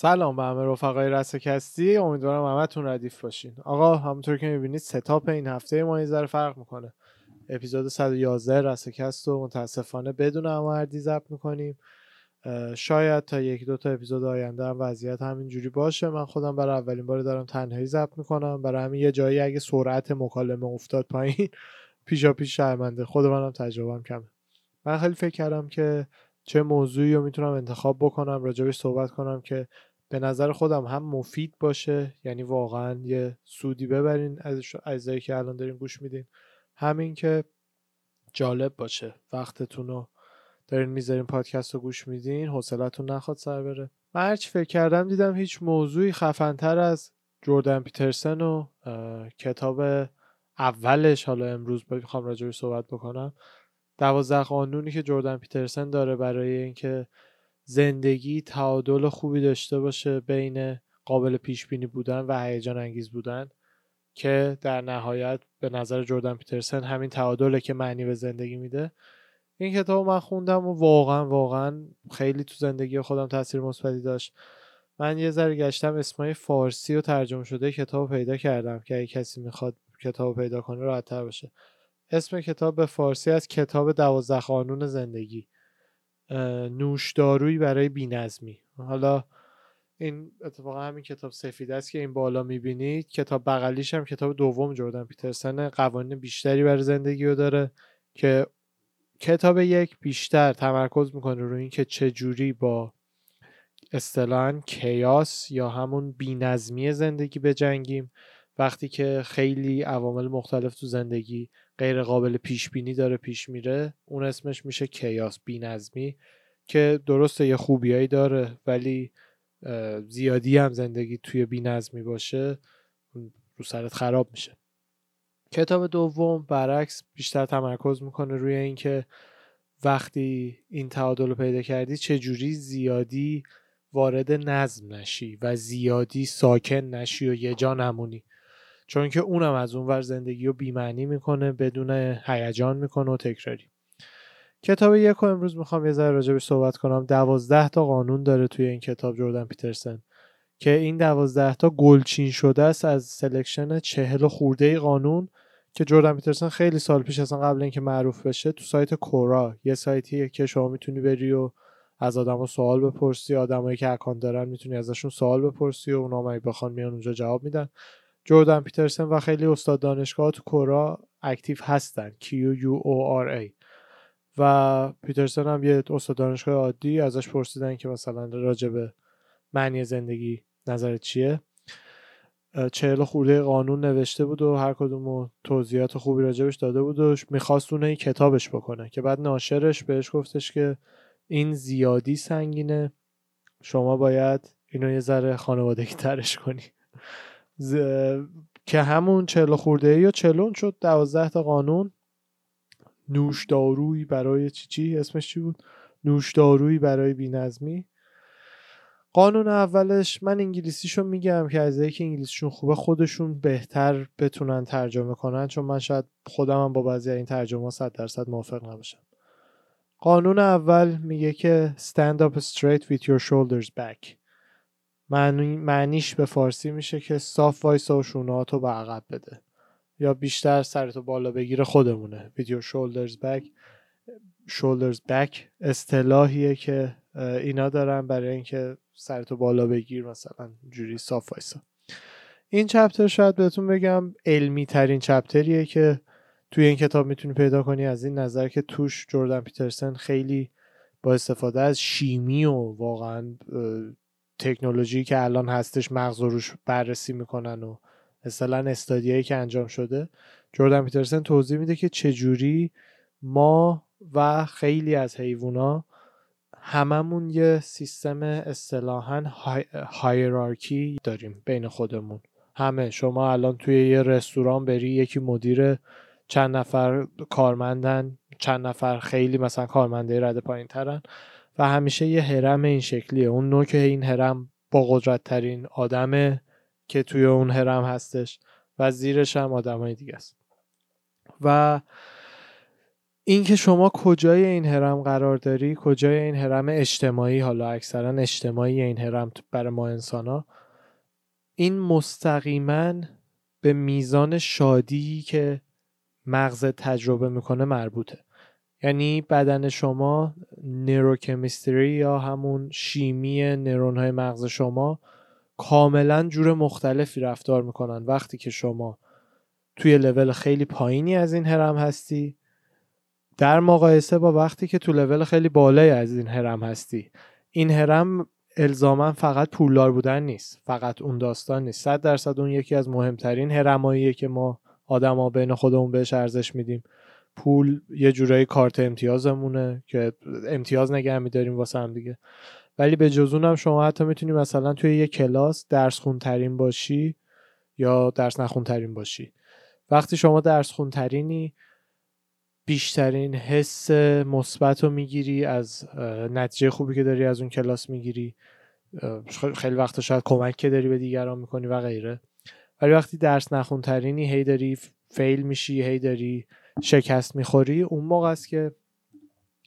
سلام به همه رفقای رسکستی امیدوارم همتون ردیف باشین. آقا همونطور که می‌بینید ستاپ این هفته ما یه ذره فرق می‌کنه. اپیزود 111 رسکست رو متاسفانه بدون هماردی ضبط می‌کنیم. شاید تا یک دو تا اپیزود آینده هم وضعیت همینجوری باشه. من خودم برای اولین بار دارم تنهایی ضبط می‌کنم. برای همین یه جایی اگه سرعت مکالمه افتاد پایین پیشا پیش شرمنده. خود منم تجربهم کمه. من خیلی فکر کردم که چه موضوعی رو می‌تونم انتخاب بکنم راجبش صحبت کنم که به نظر خودم هم مفید باشه. یعنی واقعا یه سودی ببرین از اجزایی که الان دارین گوش میدین. همین که جالب باشه. وقتتون رو دارین می‌ذارین پادکست رو گوش میدین حوصلتون نخواد سر بره. من هرچی فکر کردم دیدم هیچ موضوعی خفنتر از جردن پیترسن و کتاب اولش. حالا امروز بخوام راجبش صحبت بکنم. دوازده قانونی که جردن پیترسن داره برای اینکه زندگی تعادل خوبی داشته باشه بین قابل پیش بینی بودن و هیجان انگیز بودن که در نهایت به نظر جردن پیترسن همین تعادله که معنی به زندگی میده. این کتاب من خوندم و واقعا واقعا خیلی تو زندگی خودم تاثیر مثبتی داشت. من یه ذره گشتم اسمای فارسی و ترجمه شده کتاب پیدا کردم که اگه کسی می‌خواد کتاب پیدا کنه راحتتر باشه. اسم کتاب به فارسی از کتاب دوازده قانون زندگی. نوشدارویی برای بینظمی. حالا این اتفاقا همین کتاب سفید است که این بالا می‌بینید. کتاب بغلیش هم کتاب دوم جردن پیترسن قوانین بیشتری برای زندگی رو داره که کتاب یک بیشتر تمرکز می‌کنه روی اینکه چجوری با اصطلاحا کیاس یا همون بینظمی زندگی بجنگیم. وقتی که خیلی عوامل مختلف تو زندگی غیر قابل پیش بینی داره پیش میره اون اسمش میشه کیاس بینظمی که درسته یه خوبیایی داره ولی زیادی هم زندگی توی بینظمی باشه رو سرت خراب میشه. کتاب دوم برعکس بیشتر تمرکز می‌کنه روی اینکه وقتی این تعادل رو پیدا کردی چجوری زیادی وارد نظم نشی و زیادی ساکن نشی و یه جا نمونی. چون که اونم از اونور زندگی رو بیمعنی می‌کنه بدون هیجان می‌کنه و تکراری. کتاب یک امروز می‌خوام یه ذره راجبش صحبت کنم. دوازده تا قانون داره توی این کتاب جردن پیترسن که این دوازده تا گلچین شده است از selection چهل خورده قانون که جردن پیترسن خیلی سال پیش اصلا قبل اینکه معروف بشه تو سایت Quora یه سایتیه که شما می‌تونی بری و از آدما سوال بپرسی آدمایی که اکانت دارن می‌تونی ازشون سوال بپرسی و اونا بخوان میان اونجا جواب میدن. جردن پیترسن و خیلی استاد دانشگاه تو کورا اکتیو هستن Q U O R A. و پیترسن هم یه استاد دانشگاه عادی ازش پرسیدن که مثلا راجع به معنی زندگی نظرت چیه؟ چهل خورده قانون نوشته بود و هر کدوم توضیحات خوبی راجبش داده بود و می‌خواست اونه کتابش بکنه که بعد ناشرش بهش گفتش که این زیادی سنگینه شما باید اینو یه ذره خانوادگی ترش کنی. که همون چهل خورده یا چلون شد دوازده تا قانون. نوشدارویی برای چی چی؟ اسمش چی بود؟ نوشدارویی برای بینظمی. قانون اولش من انگلیسیشو میگم که از که انگلیسیشون خوبه خودشون بهتر بتونن ترجمه کنن چون من شاید خودم هم با بعضی این ترجمه صد درصد موافق نباشم. قانون اول میگه که stand up straight with your shoulders back. معنی معنیش به فارسی میشه که صاف وایسا و شونهاتو به عقب بده. یا بیشتر سرتو بالا بگیره خودمونه. your shoulders back shoulders back اصطلاحیه که اینا دارن برای اینکه سرتو بالا بگیر مثلا جوری صاف وایسا. این چپتر شاید بهتون بگم علمی ترین چپتریه که توی این کتاب می‌تونی پیدا کنی. از این نظر که توش جردن پیترسن خیلی با استفاده از شیمی و واقعا تکنولوژی که الان هستش مغز روش بررسی می‌کنن و مثلا استادیایی که انجام شده. جردن پیترسن توضیح میده که چجوری ما و خیلی از حیوونا هممون یه سیستم اصطلاحا هایرارکی داریم بین خودمون. همه شما الان توی یه رستوران بری یکی مدیر چند نفر کارمندن چند نفر خیلی مثلا کارمنده رده پایین ترن و همیشه یه هرم این شکلیه. اون نوع که این هرم با قدرت ترین آدمه که توی اون هرم هستش و زیرش هم آدمای دیگه است. و اینکه شما کجای این هرم قرار داری کجای این هرم اجتماعی حالا اکثرا اجتماعی این هرم برای ما انسان ها این مستقیما به میزان شادی که مغز تجربه می‌کنه مربوطه. یعنی بدن شما نروکمیستری یا همون شیمی نرون های مغز شما کاملا جور مختلفی رفتار می‌کنن. وقتی که شما توی لول خیلی پایینی از این هرم هستی در مقایسه با وقتی که تو لول خیلی بالایی از این هرم هستی. این هرم الزاما فقط پولدار بودن نیست فقط اون داستان نیست. صد درصد اون یکی از مهمترین هرماییه که ما آدما بین خودمون بهش ارزش میدیم. پول یه جورایی کارت امتیازمونه که امتیاز نگه میداریم واسه هم دیگه. ولی به جزون هم شما حتی می‌تونی مثلا توی یه کلاس درس خونترین باشی یا درس نخونترین باشی. وقتی شما درس خونترینی بیشترین حس مثبت رو می‌گیری از نتیجه خوبی که داری از اون کلاس می‌گیری خیلی وقتا شاید کمک که داری به دیگران می‌کنی و غیره. ولی وقتی درس نخونترینی هی داری فیل میشی هی داری شکست می‌خوری اون موقع است که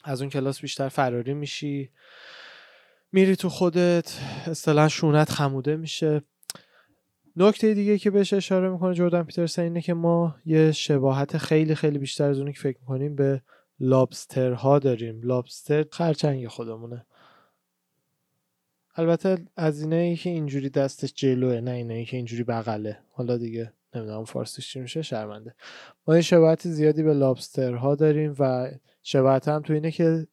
از اون کلاس بیشتر فراری میشی. میری تو خودت اصطلاح شونت خموده میشه. نکته دیگه که بهش اشاره می‌کنه جردن پیترسن اینه که ما یه شباهت خیلی خیلی بیشتر از اونی که فکر می‌کنیم به لابسترها داریم. لابستر خرچنگ خودمونه. البته از اینه که اینجوری دستش جلوه نه اینه که اینجوری بغله. حالا دیگه نمی‌دونم فارسیش چی میشه شرمنده. ما یه شباهت زیادی به لابسترها داریم و شباهت هم تو اینه که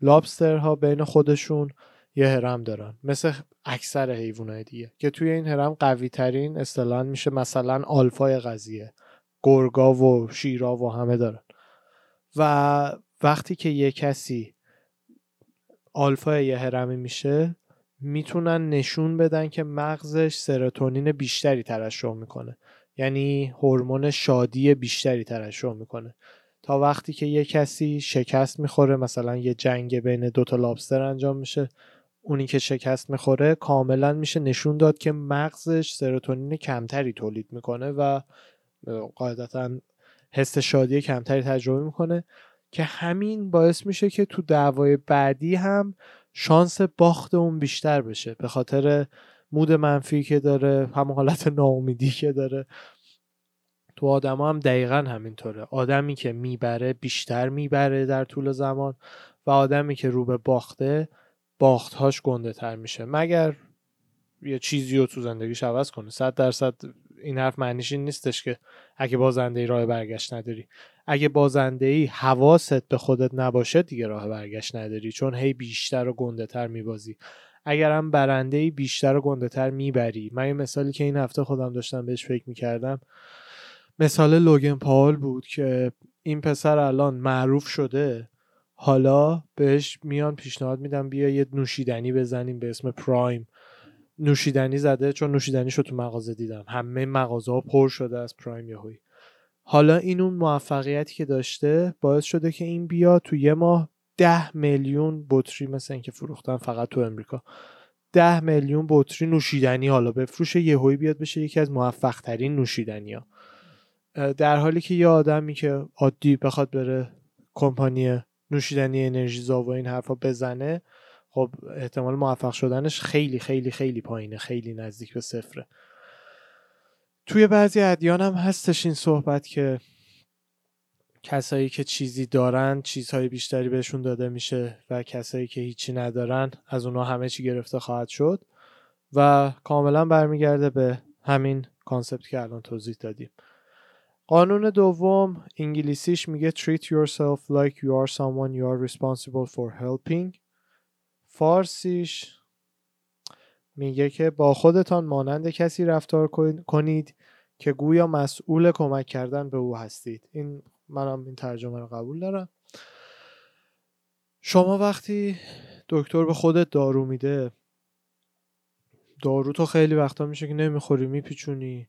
لابسترها بین خودشون یه هرم دارن. مثل اکثر حیوانات دیگه که توی این هرم قوی ترین اصطلاحا میشه مثلا آلفای قضیه. گرگا و شیرا و همه دارن. و وقتی که یه کسی آلفای یه هرمی میشه می‌تونن نشون بدن که مغزش سروتونین بیشتری ترشح می‌کنه. یعنی هورمون شادی بیشتری ترشح می‌کنه. تا وقتی که یه کسی شکست می‌خوره مثلا یه جنگ بین دوتا لابستر انجام میشه اونی که شکست می‌خوره کاملا میشه نشون داد که مغزش سروتونین کمتری تولید می‌کنه و قاعدتا حس شادی کمتری تجربه می‌کنه که همین باعث میشه که تو دعوای بعدی هم شانس باخت اون بیشتر بشه. به خاطر مود منفی که داره همون حالت ناامیدی که داره. تو آدم هم دقیقا همینطوره. آدمی که می‌بره بیشتر می‌بره در طول زمان و آدمی که رو به باخته باختهاش گنده تر میشه. مگر یه چیزی رو تو زندگیش عوض کنه. صد درصد این حرف معنیش این نیستش که اگه بازنده ای راه برگشت نداری. اگه بازنده ای حواست به خودت نباشه دیگه راه برگشت نداری. چون هی بیشتر و گنده تر میبازی. اگر هم برنده بیشتر و گنده تر می‌بری. من یه مثالی که این هفته خودم داشتم بهش فکر می‌کردم. مثال لوگن پاول بود که این پسر الان معروف شده. حالا بهش میان پیشنهاد میدم بیا یه نوشیدنی بزنیم به اسم پرایم نوشیدنی زده چون نوشیدنی شد تو مغازه دیدم. همه مغازه ها پر شده از پرایم یهویی حالا این اون موفقیتی که داشته باعث شده که این بیا تو یه ماه ده میلیون بطری مثل اینکه فروختن فقط تو امریکا. ده میلیون بطری نوشیدنی حالا بفروشه یهویی بیاد بشه یکی از موفق ترین نوشیدنی ها در حالی که یه آدمی که عادی بخواد بره کمپانی نوشیدنی انرژی زا و این حرفا بزنه خب احتمال موفق شدنش خیلی خیلی خیلی پایینه خیلی نزدیک به صفره. توی بعضی ادیان هم هستش این صحبت که کسایی که چیزی دارن چیزهای بیشتری بهشون داده میشه و کسایی که هیچی ندارن از اونا همه چی گرفته خواهد شد و کاملا برمیگرده به همین کانسپت که الان توضیح دادیم. قانون دوم انگلیسیش میگه treat yourself like you are someone you are responsible for helping. فارسیش میگه که با خودتان مانند کسی رفتار کنید که گویا مسئول کمک کردن به او هستید. این منم این ترجمه رو قبول دارم. شما وقتی دکتر به خودت دارو میده دارو تو خیلی وقتا میشه که نمی‌خوری میپیچونی.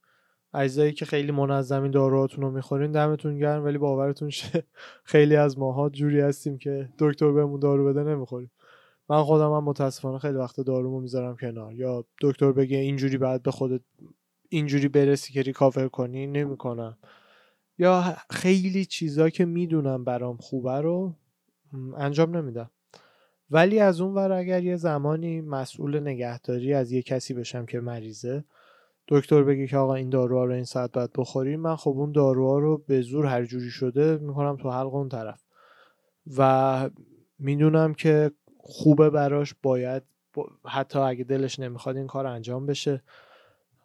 اجزایی که خیلی منظمین داروهاتون رو می‌خورین دمتون گرم ولی باورتون شه خیلی از ماها جوری هستیم که دکتر بهمون دارو بده نمی‌خوریم. من خودم هم متاسفانه خیلی وقت دارومو می‌ذارم کنار. یا دکتر بگه اینجوری بعد به خودت اینجوری برسی که ریکاور کنی نمی‌کنم. یا خیلی چیزا که می‌دونم برام خوبه رو انجام نمیدم. ولی از اون ور اگر یه زمانی مسئول نگهداری از یه کسی بشم که مریضه دکتر بگه که آقا این داروها رو این ساعت باید بخوری من خب اون داروها رو به زور هر جوری شده می‌کنم تو حلق اون طرف. و می‌دونم که خوبه براش باید حتی اگه دلش نمی‌خواد این کار انجام بشه.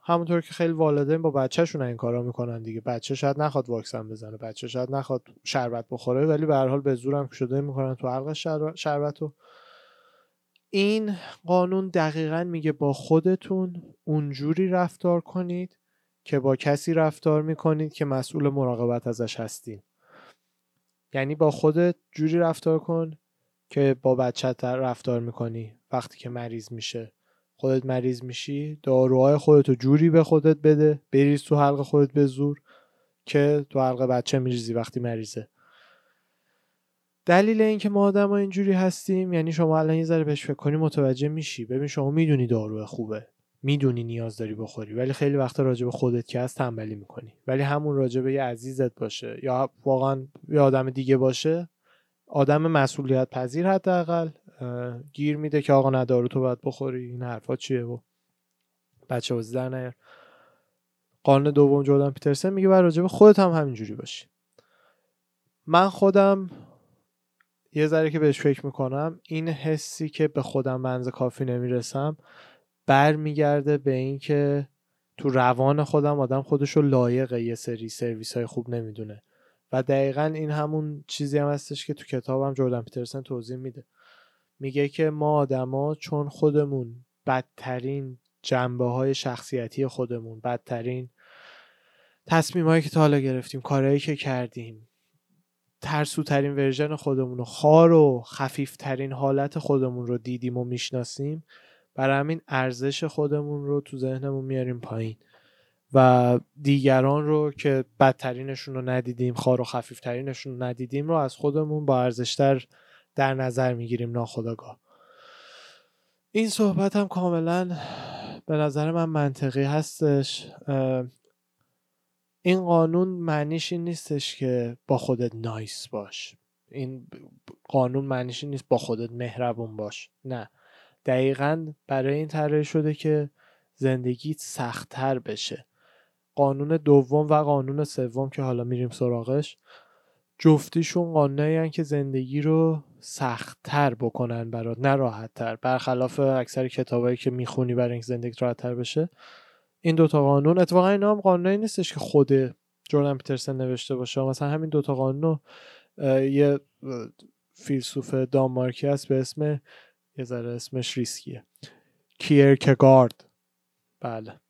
همونطور که خیلی والدین با بچهشون این کارا می‌کنن دیگه. بچه شاید نخواد واکسن بزنه بچه شاید نخواد شربت بخوره ولی به هر حال به زورم شده می‌کنن تو حلق شربت رو این قانون دقیقا میگه با خودتون اونجوری رفتار کنید که با کسی رفتار می‌کنید که مسئول مراقبت ازش هستین. یعنی با خودت جوری رفتار کن که با بچت رفتار می‌کنی وقتی که مریض میشه. خودت مریض میشی داروهای خودتو جوری به خودت بده بریز تو حلق خودت به زور که تو حلق بچه میریزی وقتی مریضه. دلیل اینکه ما آدم ها اینجوری هستیم یعنی شما الان یه ذره بهش فکر کنی متوجه میشی. ببین شما می‌دونی دارو خوبه. می‌دونی نیاز داری بخوری. ولی خیلی وقتا راجع به خودت که هست تنبلی می‌کنی. ولی همون راجع به یه عزیزت باشه. یا واقعا یه آدم دیگه باشه آدم مسئولیت پذیر حداقل. گیر میده که آقا ندارو تو باید بخوری این حرفا چیه؟ و بچه بازی در قانون دوم جردن پیترسن میگه بر راجع به خودت هم همینجوری باشی. من خودم یه ذره که بهش فکر می‌کنم این حسی که به خودم منز کافی نمی‌رسم برمیگرده به اینکه تو روان خودم آدم خودش رو لایق یه سری سرویس های خوب نمی‌دونه. و دقیقا این همون چیزی هم هستش که تو کتابم جردن پیترسن توضیح میده. میگه که ما آدما چون خودمون بدترین جنبه های شخصیتی خودمون بدترین تصمیم هایی که تا حالا گرفتیم کارهایی که کردیم ترسوترین ورژن خودمون رو خار و خفیفترین حالت خودمون رو دیدیم و می‌شناسیم برای همین ارزش خودمون رو تو ذهنمون میاریم پایین و دیگران رو که بدترینشون رو ندیدیم خار و خفیفترینشون رو ندیدیم رو از خودمون با ارزشتر در نظر می‌گیریم ناخداگاه این صحبت هم کاملا به نظر من منطقی هستش. این قانون معنیش این نیستش که با خودت نایس باش. این قانون معنیش این نیست با خودت مهربون باش. نه. دقیقا برای این طراحی شده که زندگیت سختتر بشه. قانون دوم و قانون سوم که حالا میریم سراغش جفتیشون قانونایی که زندگی رو سختتر بکنن برات نه راحتتر. برخلاف اکثر کتابایی که می‌خونی برای اینکه زندگی راحتتر بشه. این دوتا قانون اتفاقا اینا هم قانونی نیستش که خود جردن پیترسن نوشته باشه. مثلا همین دوتا قانون یه فیلسوف دانمارکی هست به اسم یه ذره اسمش ریسکیه. کیرکگارد. بله.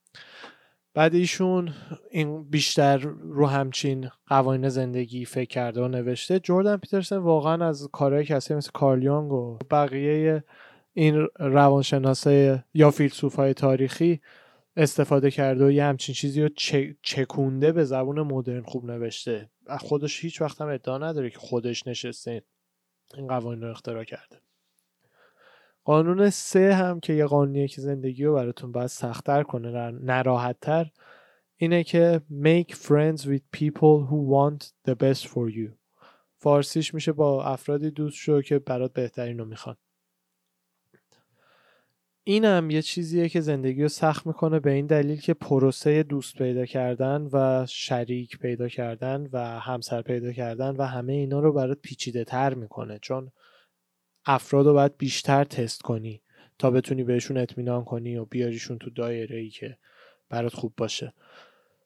بعد ایشون این بیشتر رو همچین قوانین زندگی فکر کرده و نوشته. جردن پیترسن واقعا از کارهای کسی مثل کارلیانگ و بقیه این روانشناسای یا فیلسوف های تاریخی استفاده کرده و یه همچین چیزی رو چکونده به زبون مدرن خوب نوشته. خودش هیچ وقت هم ادعا نداره که خودش نشسته این قوانین رو اختراع کرده. قانون سه هم که یه قانونیه که زندگی رو براتون باید سختتر کنه نراحتتر اینه که make friends with people who want the best for you. فارسیش میشه با افرادی دوست شو که برات بهترین رو می‌خوان. این هم یه چیزیه که زندگی رو سخت می‌کنه به این دلیل که پروسه دوست پیدا کردن و شریک پیدا کردن و همسر پیدا کردن و همه اینا رو برات پیچیده تر می‌کنه. چون افراد رو باید بیشتر تست کنی تا بتونی بهشون اطمینان کنی و بیاریشون تو دایره ای که برات خوب باشه.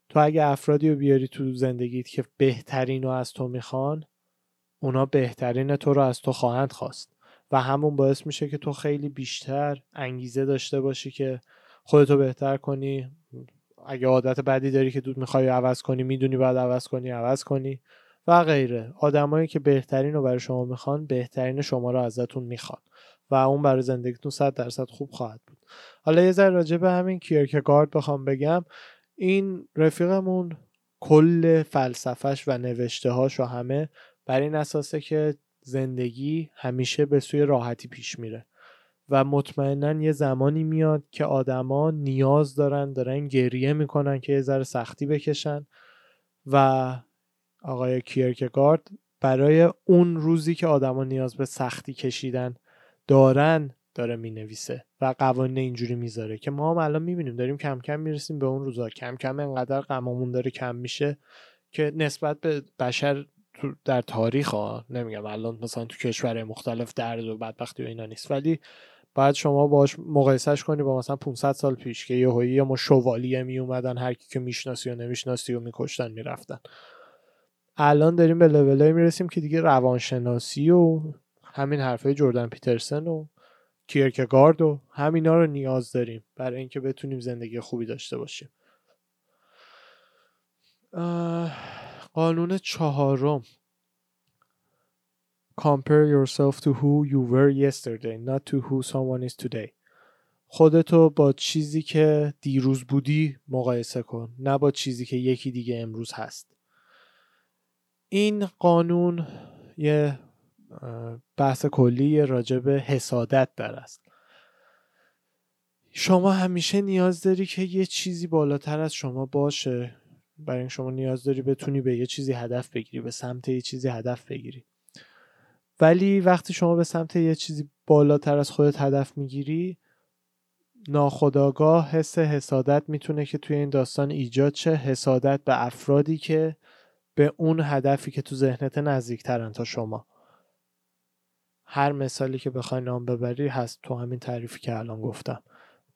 تو اگه افرادی رو بیاری تو زندگیت که بهترین رو از تو می‌خوان اونا بهترین تو رو از تو خواهند خواست و همون باعث میشه که تو خیلی بیشتر انگیزه داشته باشی که خودتو بهتر کنی. اگه عادت بدی داری که دود می‌خوای عوض کنی می‌دونی باید عوض کنی عوض کنی. و غیره. آدمایی که بهترین رو برای شما می‌خوان بهترین شما رو ازتون می‌خوان و اون برای زندگیتون صد درصد خوب خواهد بود. حالا یه ذره راجع به همین کیرکگارد بخوام بگم. این رفیقمون کل فلسفهش و نوشته هاش و همه بر این اساسه که زندگی همیشه به سوی راحتی پیش میره و مطمئنا یه زمانی میاد که آدما نیاز دارن دارن گریه می‌کنن که یه ذره سختی بکشن و آقای کیرکگارد برای اون روزی که آدما نیاز به سختی کشیدن دارن داره می‌نویسه و قوانین اینجوری می‌ذاره که ما هم الان می‌بینیم داریم کم کم می‌رسیم به اون روزا. کم کم انقدر غممون داره کم میشه که نسبت به بشر در تاریخ ها نمیگم الان مثلا تو کشور مختلف درد و بدبختی و اینا نیست ولی باید شما باش مقایسهش کنی با مثلا 500 سال پیش که یه هایی ما شوالیه می اومدن هر کی که می‌شناسی و نمی‌شناسی و میکشتن می‌رفتن. الان داریم به لولایی می‌رسیم که دیگه روانشناسی و همین حرفای جردن پیترسن و کیرکگارد و همینا رو نیاز داریم برای اینکه بتونیم زندگی خوبی داشته باشیم. قانون چهارم. Compare yourself to who you were yesterday not to who someone is today. خودتو با چیزی که دیروز بودی مقایسه کن نه با چیزی که یکی دیگه امروز هست. این قانون یه بحث کلی راجع به حسادت در است. شما همیشه نیاز داری که یه چیزی بالاتر از شما باشه. برای شما نیاز داری بتونی به یه چیزی هدف بگیری به سمت یه چیزی هدف بگیری. ولی وقتی شما به سمت یه چیزی بالاتر از خودت هدف می‌گیری ناخداگاه حس حسادت می‌تونه که توی این داستان ایجاد شه. حسادت به افرادی که به اون هدفی که تو ذهنت نزدیکترن تا شما. هر مثالی که بخوای نام ببری هست. تو همین تعریفی که الان گفتم.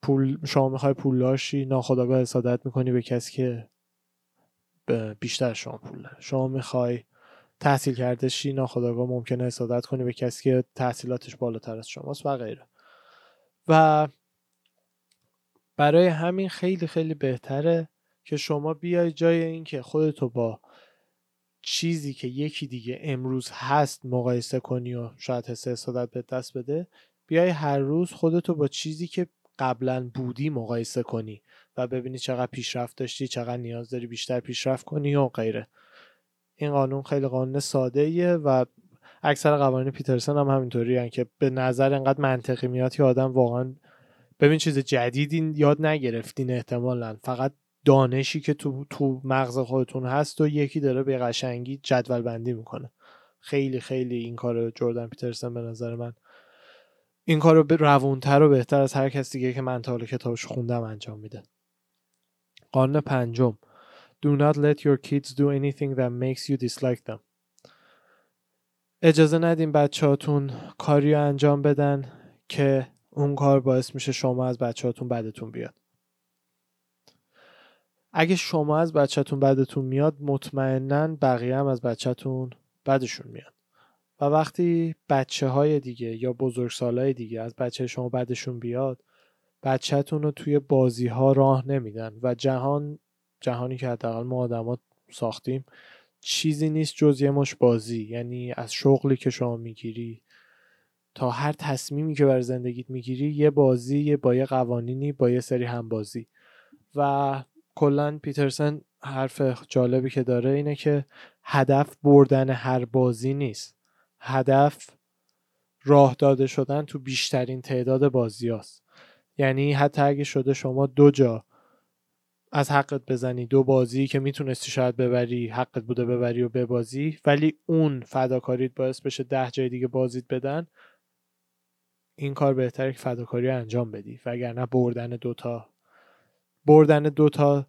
پول شما می‌خوای پولدارشی ناخداگاه حسادت می‌کنی به کسی که بیشتر شما پول داره. شما می‌خوای تحصیل کرده شی ناخداگاه ممکنه حسادت کنی به کسی که تحصیلاتش بالاتر از شماست و غیره. و برای همین خیلی خیلی بهتره که شما بیای جای اینکه خودتو با چیزی که یکی دیگه امروز هست مقایسه کنی و شاید حس حسادت به دست بده بیای هر روز خودتو با چیزی که قبلا بودی مقایسه کنی و ببینی چقدر پیشرفت داشتی چقدر نیاز داری بیشتر پیشرفت کنی و غیره. این قانون خیلی قانون ساده ایه و اکثر قوانین پیترسن هم همینطوری که به نظر انقدر منطقی میاد که آدم واقعا ببین چیز جدیدی یاد نگرفتین احتمالا. فقط دانشی که تو تو مغز خودتون هست و یکی داره به قشنگی جدول بندی می‌کنه. خیلی خیلی این کار جردن پیترسن به نظر من این کار رو روونتر و بهتر از هر کس دیگه که من تا حالا کتابش خوندم انجام میده. قانون پنجم. Do not let your kids do anything that makes you dislike them. اجازه ندیم بچهاتون کاری رو انجام بدن که اون کار باعث میشه شما از بچهاتون بدتون بیاد. اگه شما از بچهتون بدتون میاد مطمئنا بقیه هم از بچهتون بدشون میاد و وقتی بچه های دیگه یا بزرگسال های دیگه از بچه شما بدشون بیاد بچهتون رو توی بازی ها راه نمیدن و جهان جهانی که حداقل ما آدما ساختیم چیزی نیست جز یه مش بازی. یعنی از شغلی که شما می‌گیری تا هر تصمیمی که بر زندگیت می‌گیری یه بازی با یه قوانینی با یه سری هم بازی و کلا پیترسن حرف جالبی که داره اینه که هدف بردن هر بازی نیست هدف راه داده شدن تو بیشترین تعداد بازی هست. یعنی حتی اگه شده شما دو جا از حقت بزنی دو بازی که می‌تونستی شاید ببری حقت بوده ببری و ببازی ولی اون فداکاریت باعث بشه ده جای دیگه بازیت بدن این کار بهتره که فداکاری انجام بدی وگرنه بردن دوتا بردن دوتا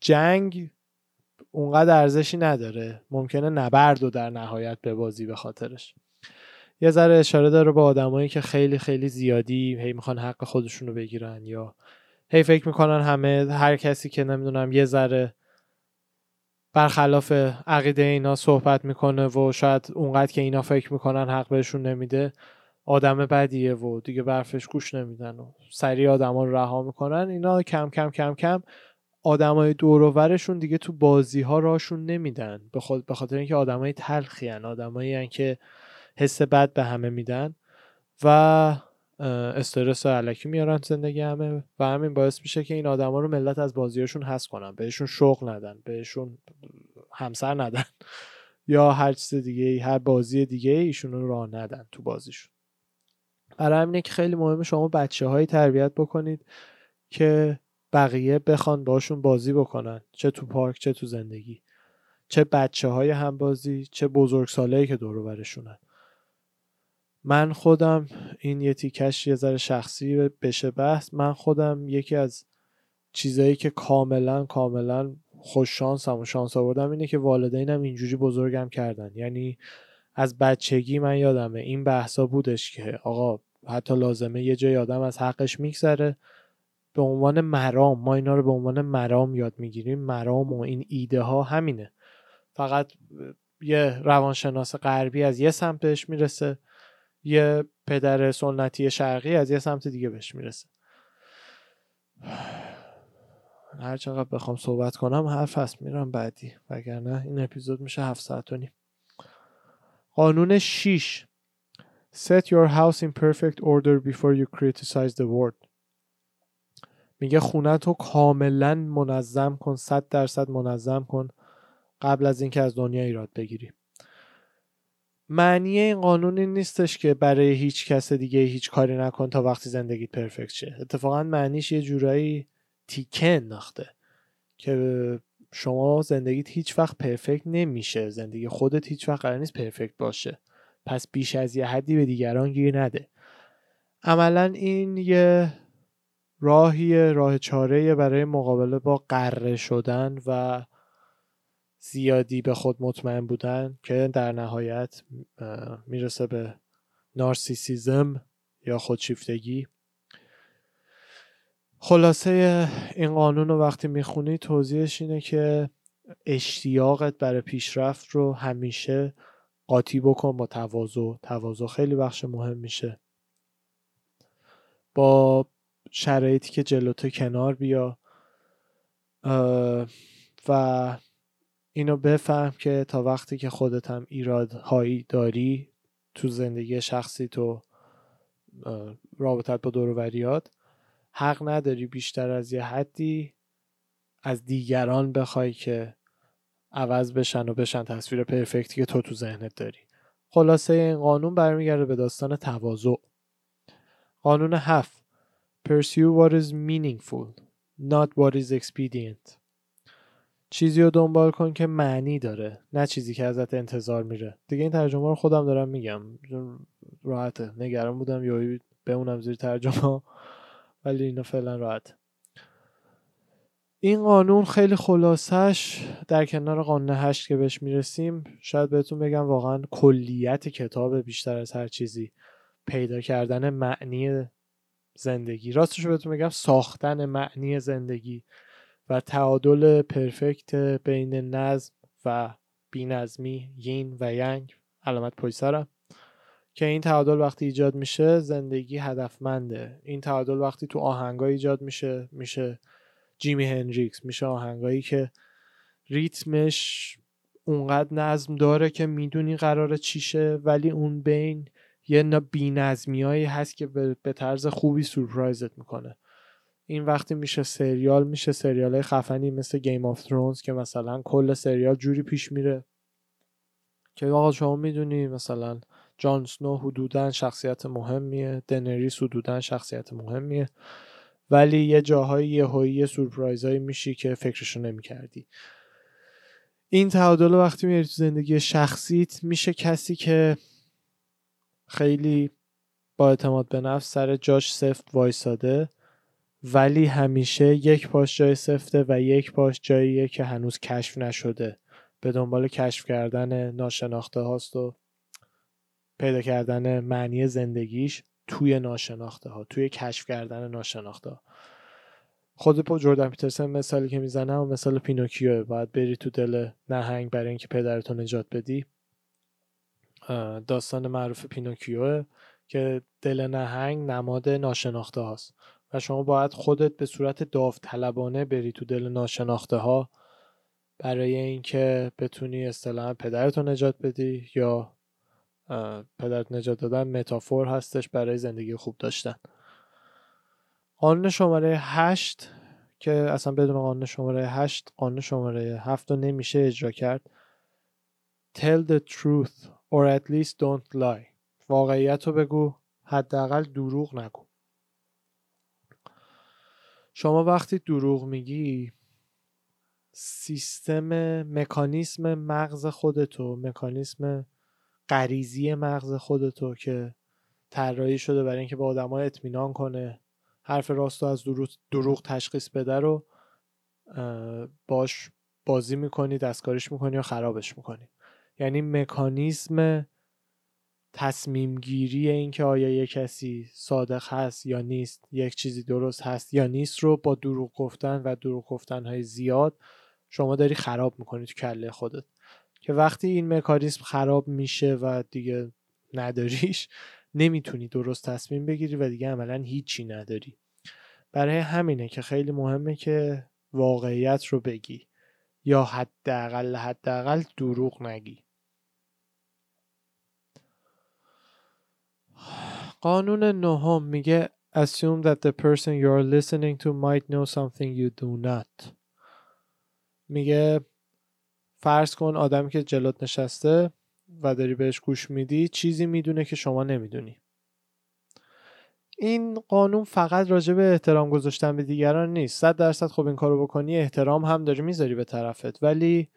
جنگ اونقدر ارزشی نداره. ممکنه نبرد و در نهایت به بازی به خاطرش. یه ذره اشاره داره به آدمایی که خیلی خیلی زیادی هی می‌خوان حق خودشون رو بگیرن یا هی فکر می‌کنن همه هر کسی که نمی‌دونم یه ذره برخلاف عقیده اینا صحبت می‌کنه و شاید اونقدر که اینا فکر می‌کنن حق بهشون نمیده آدم بدیه و دیگه برفش گوش نمیدن و سریع آدم رو رها می‌کنن. اینا کم کم کم کم آدمای دور ورشون دیگه تو بازی ها راشون نمیدن. به به خاطر اینکه آدمای تلخی ان آدمایی که حس بد به همه میدن و استرس علکی میارن زندگی همه و همین باعث میشه که این آدما رو ملت از بازیاشون حس کنن. بهشون شغل ندن بهشون همسر ندن یا هر چیز دیگه هر بازی دیگه ایشون رو راه ندن تو بازیشون. برای همینه که خیلی مهمه شما بچه هایی تربیت بکنید که بقیه بخوان باشون بازی بکنن. چه تو پارک چه تو زندگی. چه بچه های همبازی چه بزرگ ساله که دور برشونن. من خودم این یه تیکش یه ذره شخصی بشه بحث من خودم یکی از چیزایی که کاملا کاملا خوش شانسم و شانس آوردم اینه که والدینم اینجوری بزرگم کردن. یعنی از بچگی من یادمه این بحثا بودش که آقا حتی لازمه یه جای آدم از حقش میگذره. به عنوان مرام ما اینا رو به عنوان مرام یاد می‌گیریم. مرام و این ایده ها همینه. فقط یه روانشناس غربی از یه سمت بهش می‌رسه. یه پدر سنتی شرقی از یه سمت دیگه بهش می‌رسه. هر چقدر بخوام صحبت کنم حرف هست. میرم بعدی. وگرنه این اپیزود میشه هفت ساعت و نیم. قانون 6 Set your house in perfect order before you criticize the world میگه خونه تو کاملا منظم کن صد درصد منظم کن قبل از اینکه از دنیا ایراد بگیری. معنی این قانون این نیستش که برای هیچ کس دیگه هیچ کاری نکن تا وقتی زندگیت پرفکت شه. اتفاقا معنیش یه جورایی تیکه انداخته که شما زندگیت هیچ وقت پرفکت نمیشه. زندگی خودت هیچ وقت قرار نیست پرفکت باشه. پس بیش از یه حدی به دیگران گیر نده. عملا این یه راهی راه چاره برای مقابله با قره شدن و زیادی به خود مطمئن بودن که در نهایت می‌رسه به نارسیسیزم یا خودشیفتگی. خلاصه این قانون رو وقتی می‌خونی توضیحش اینه که اشتیاقت برای پیشرفت رو همیشه قاطی بکن با تواضع. تواضع خیلی بخش مهم میشه. با شرایطی که جلوتو کنار بیا. و اینو بفهم که تا وقتی که خودت هم ایرادهایی داری تو زندگی شخصی تو رابطت با دوروریات حق نداری بیشتر از یه حدی از دیگران بخوای که عوض بشن و بشن تصویر پرفکتی که تو تو ذهنت داری. خلاصه این قانون برمیگرده به داستان تواضع. قانون هفت. Pursue what is meaningful not what is expedient. چیزی رو دنبال کن که معنی داره نه چیزی که ازت انتظار میره. دیگه این ترجمه رو خودم دارم میگم. راحته. نگران بودم یا بمونم زیر ترجمه. ولی اینا فعلا راحت این قانون خیلی خلاصش در کنار قانون هشت که بهش می‌رسیم شاید بهتون بگم واقعا کلیت کتاب بیشتر از هر چیزی پیدا کردن معنی زندگی. راستش بهتون بگم ساختن معنی زندگی و تعادل پرفکت بین نظم و بینظمی یین و ینگ. علامت پویسرم که این تعادل وقتی ایجاد میشه زندگی هدفمنده. این تعادل وقتی تو آهنگای ایجاد میشه میشه جیمی هنریکس میشه آهنگایی که ریتمش اونقدر نظم داره که می‌دونی قراره چیشه ولی اون بین یه بینظمی هایی هست که به طرز خوبی سورپرایزت می‌کنه. این وقتی میشه سریال میشه سریال خفنی مثل Game of Thrones که مثلا کل سریال جوری پیش میره. که آقا شما می‌دونی مثلا جان سنو حدودا شخصیت مهمیه دنریس حدودا شخصیت مهمیه. ولی یه جاهای یهویی سورپرایزایی میشی که فکرشو نمی‌کردی. این تعادل وقتی میاری تو زندگی شخصیت میشه کسی که خیلی با اعتماد به نفس سر جاش سفت وایساده ولی همیشه یک پاش جای سفته و یک پاش جاییه که هنوز کشف نشده. به دنبال کشف کردن ناشناخته هاست و پیدا کردن معنی زندگیش. توی ناشناخته ها توی کشف کردن ناشناخته ها خود پا جوردن پیترسن مثالی که می‌زنه و مثال پینوکیو باید بری تو دل نهنگ برای اینکه پدرتو نجات بدی. داستان معروف پینوکیو که دل نهنگ نماد ناشناخته هاست و شما باید خودت به صورت داوطلبانه بری تو دل ناشناخته ها برای اینکه بتونی اصطلاحا پدرتو نجات بدی یا پدرت نجات دادن متافور هستش برای زندگی خوب داشتن. قانون شماره هشت که اصلا بدون قانون شماره هشت قانون شماره هفت رو نمیشه اجرا کرد. Tell the truth or at least don't lie. واقعیت رو بگو حداقل دروغ نگو. شما وقتی دروغ میگی سیستم مکانیسم مغز خودتو مکانیسم غریزی مغز خودتو که طراحی شده برای اینکه به آدما اطمینان کنه حرف راست از دروغ تشخیص بده رو باش بازی می‌کنی دستکاریش می‌کنی یا خرابش می‌کنی. یعنی مکانیزم تصمیم گیری اینکه آیا یک کسی صادق هست یا نیست یک چیزی درست هست یا نیست رو با دروغ گفتن و دروغ گفتن های زیاد شما داری خراب می‌کنی تو کله خودت. که وقتی این مکانیزم خراب میشه و دیگه نداریش نمی‌تونی درست تصمیم بگیری و دیگه عملا هیچی نداری. برای همینه که خیلی مهمه که واقعیت رو بگی یا حداقل حداقل دروغ نگی. قانون نهم میگه assume that the person you are listening to might know something you do not. میگه فرض کن آدمی که جلوت نشسته و داری بهش گوش میدی چیزی می‌دونه که شما نمی‌دونی. این قانون فقط راجع به احترام گذاشتن به دیگران نیست. صد درصد خب این کارو بکنی احترام هم داری می‌ذاری به طرفت. ولی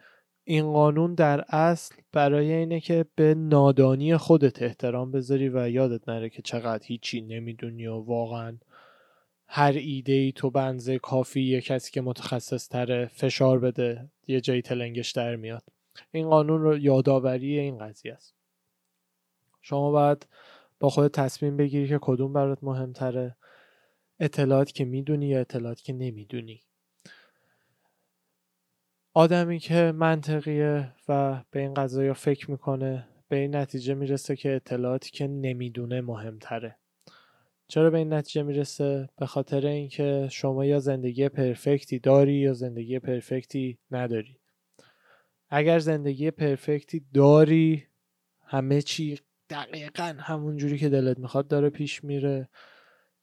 این قانون در اصل برای اینه که به نادانی خودت احترام بذاری و یادت نره که چقدر هیچی نمی‌دونی و واقعا هر ایده ای تو بنزه کافی یه کسی که متخصص تره فشار بده یه جایی تلنگش در میاد. این قانون رو یادآوری این قضیه است. شما باید با خود تصمیم بگیری که کدوم برات مهمتره. اطلاعات که می‌دونی یا اطلاعات که نمی‌دونی. آدمی که منطقیه و به این قضايا فکر می‌کنه به این نتیجه می‌رسه که اطلاعاتی که نمی‌دونه مهمتره. چرا به این نتیجه می‌رسه؟ به خاطر اینکه شما یا زندگی پرفکتی داری یا زندگی پرفکتی نداری. اگر زندگی پرفکتی داری همه چی دقیقا همون جوری که دلت می‌خواد داره پیش میره.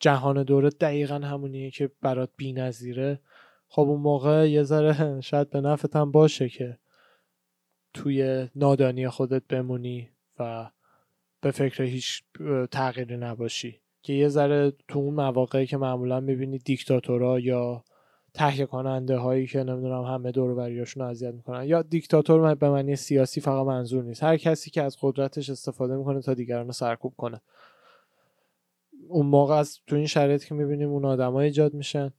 جهان دورت دقیقا همونیه که برات نظیره خب اون موقع یه ذره شاید به نفت هم باشه که توی نادانی خودت بمونی و به فکر هیچ تغییری نباشی. که یه ذره تو اون مواقعی که معمولا می‌بینی دیکتاتورا یا تهیه کننده هایی که نمی‌دونم همه دور بریاشون اذیت می‌کنن یا دیکتاتور به معنی سیاسی فقط منظور نیست. هر کسی که از قدرتش استفاده می‌کنه تا دیگران رو سرکوب کنه. اون موقع از تو این شرایط که می‌بینیم اون آدم ایجاد میشن.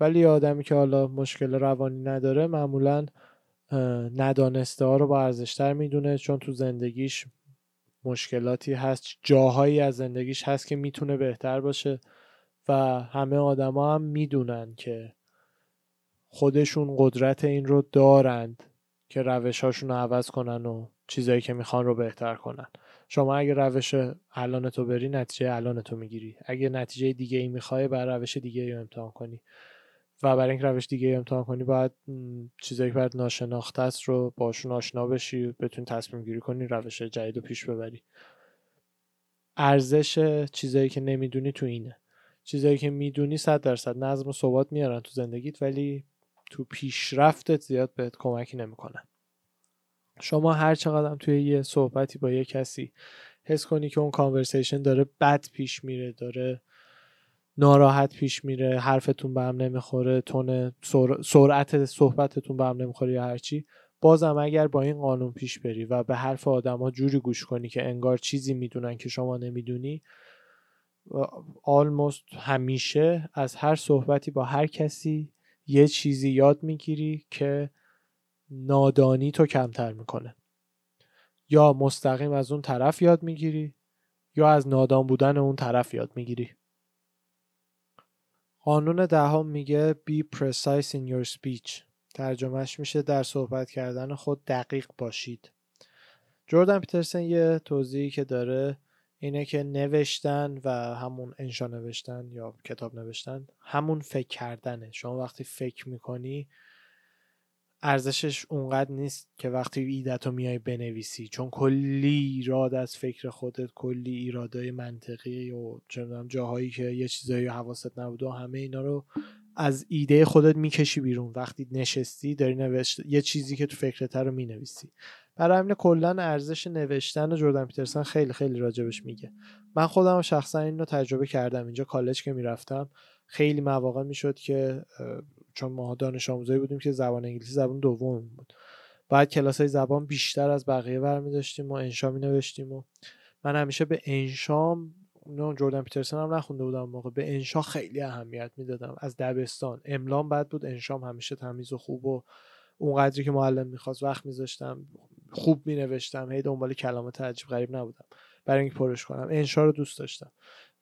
ولی آدمی که حالا مشکل روانی نداره معمولا ندانسته ها رو با ارزشتر می‌دونه چون تو زندگیش مشکلاتی هست جاهایی از زندگیش هست که می‌تونه بهتر باشه و همه آدما هم می‌دونن که خودشون قدرت این رو دارند که روش هاشون رو عوض کنن و چیزایی که می‌خوان رو بهتر کنن. شما اگه روش الان تو بری نتیجه الان تو می‌گیری. اگه نتیجه دیگه ای می‌خوای بر روش دیگه ای امتحان کنی. و برای اینکه روش دیگه امتحان کنی باید چیزایی که باید ناشناخته است رو باشون آشنا بشی بتونی تصمیم گیری کنی روش جدید رو پیش ببری. ارزش چیزایی که نمی‌دونی تو اینه. چیزایی که می‌دونی صد درصد نظم و ثبات میارن تو زندگیت ولی تو پیشرفتت زیاد بهت کمکی نمی‌کنن. شما هر چقدر توی یه صحبتی با یه کسی حس کنی که اون کانورسیشن داره بد پیش میره داره ناراحت پیش میره حرفتون به هم نمی‌خوره تون سرعت صحبتتون به هم نمی‌خوره یا هرچی بازم اگر با این قانون پیش بری و به حرف آدما جوری گوش کنی که انگار چیزی می‌دونن که شما نمی‌دونی آلموست همیشه از هر صحبتی با هر کسی یه چیزی یاد می‌گیری که نادانی تو کمتر می‌کنه. یا مستقیم از اون طرف یاد می‌گیری یا از نادان بودن اون طرف یاد می‌گیری. قانون دهم میگه be precise in your speech. ترجمهش میشه در صحبت کردن خود دقیق باشید. جوردن پیترسن یه توضیحی که داره اینه که نوشتن و همون انشا نوشتن یا کتاب نوشتن همون فکر کردنه. شما وقتی فکر می‌کنی ارزشش اونقدر نیست که وقتی ایدت رو میای بنویسی چون کلی ایراد از فکر خودت کلی ایرادای منطقی و چندم جاهایی که یه چیزایی حواست نبود و همه اینا رو از ایده خودت می‌کشی بیرون. وقتی نشستی داری نوشت یه چیزی که تو فکرت رو می‌نویسی. برای همین کلا ارزش نوشتن و جردن پیترسن خیلی خیلی راجبش میگه. من خودم شخصا این رو تجربه کردم. اینجا کالج که می‌رفتم خیلی مواقع می‌شد که چون ما دانش آموزایی بودیم که زبان انگلیسی زبان دوم بود. بعد کلاس های زبان بیشتر از بقیه برمی داشتیم و انشا می نوشتیم و من همیشه به انشام نه جردن پیترسن هم نخونده بودم موقع. به انشا خیلی اهمیت می‌دادم. از دبستان. املام بعد بود. انشام همیشه تمیز و خوب و اونقدری که معلم می‌خواست وقت میذاشتم خوب مینوشتم. هی دنبال کلمات عجیب غریب نبودم. برای اینکه پرش کنم. انشا رو دوست داشتم.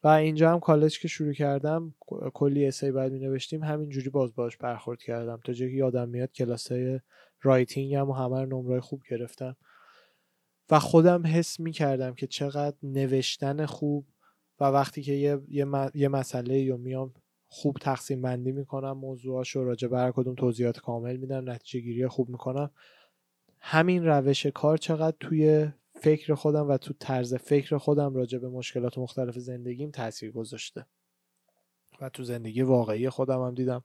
و اینجا هم کالج که شروع کردم کلی essay بعد می نوشتیم همینجوری باز باش برخورد کردم. تا جایی یادم میاد کلاس های writing هم و همه نمره خوب گرفتم. و خودم حس می کردم که چقدر نوشتن خوب و وقتی که یه, یه, یه مسئله یا میام خوب تقسیم بندی می‌کنم موضوعاش رو راجع به هر کدوم توضیحات کامل میدم نتیجه گیری خوب می‌کنم. همین روش کار چقدر توی فکر خودم و تو طرز فکر خودم راجع به مشکلات مختلف زندگیم تاثیر گذاشته. و تو زندگی واقعی خودم هم دیدم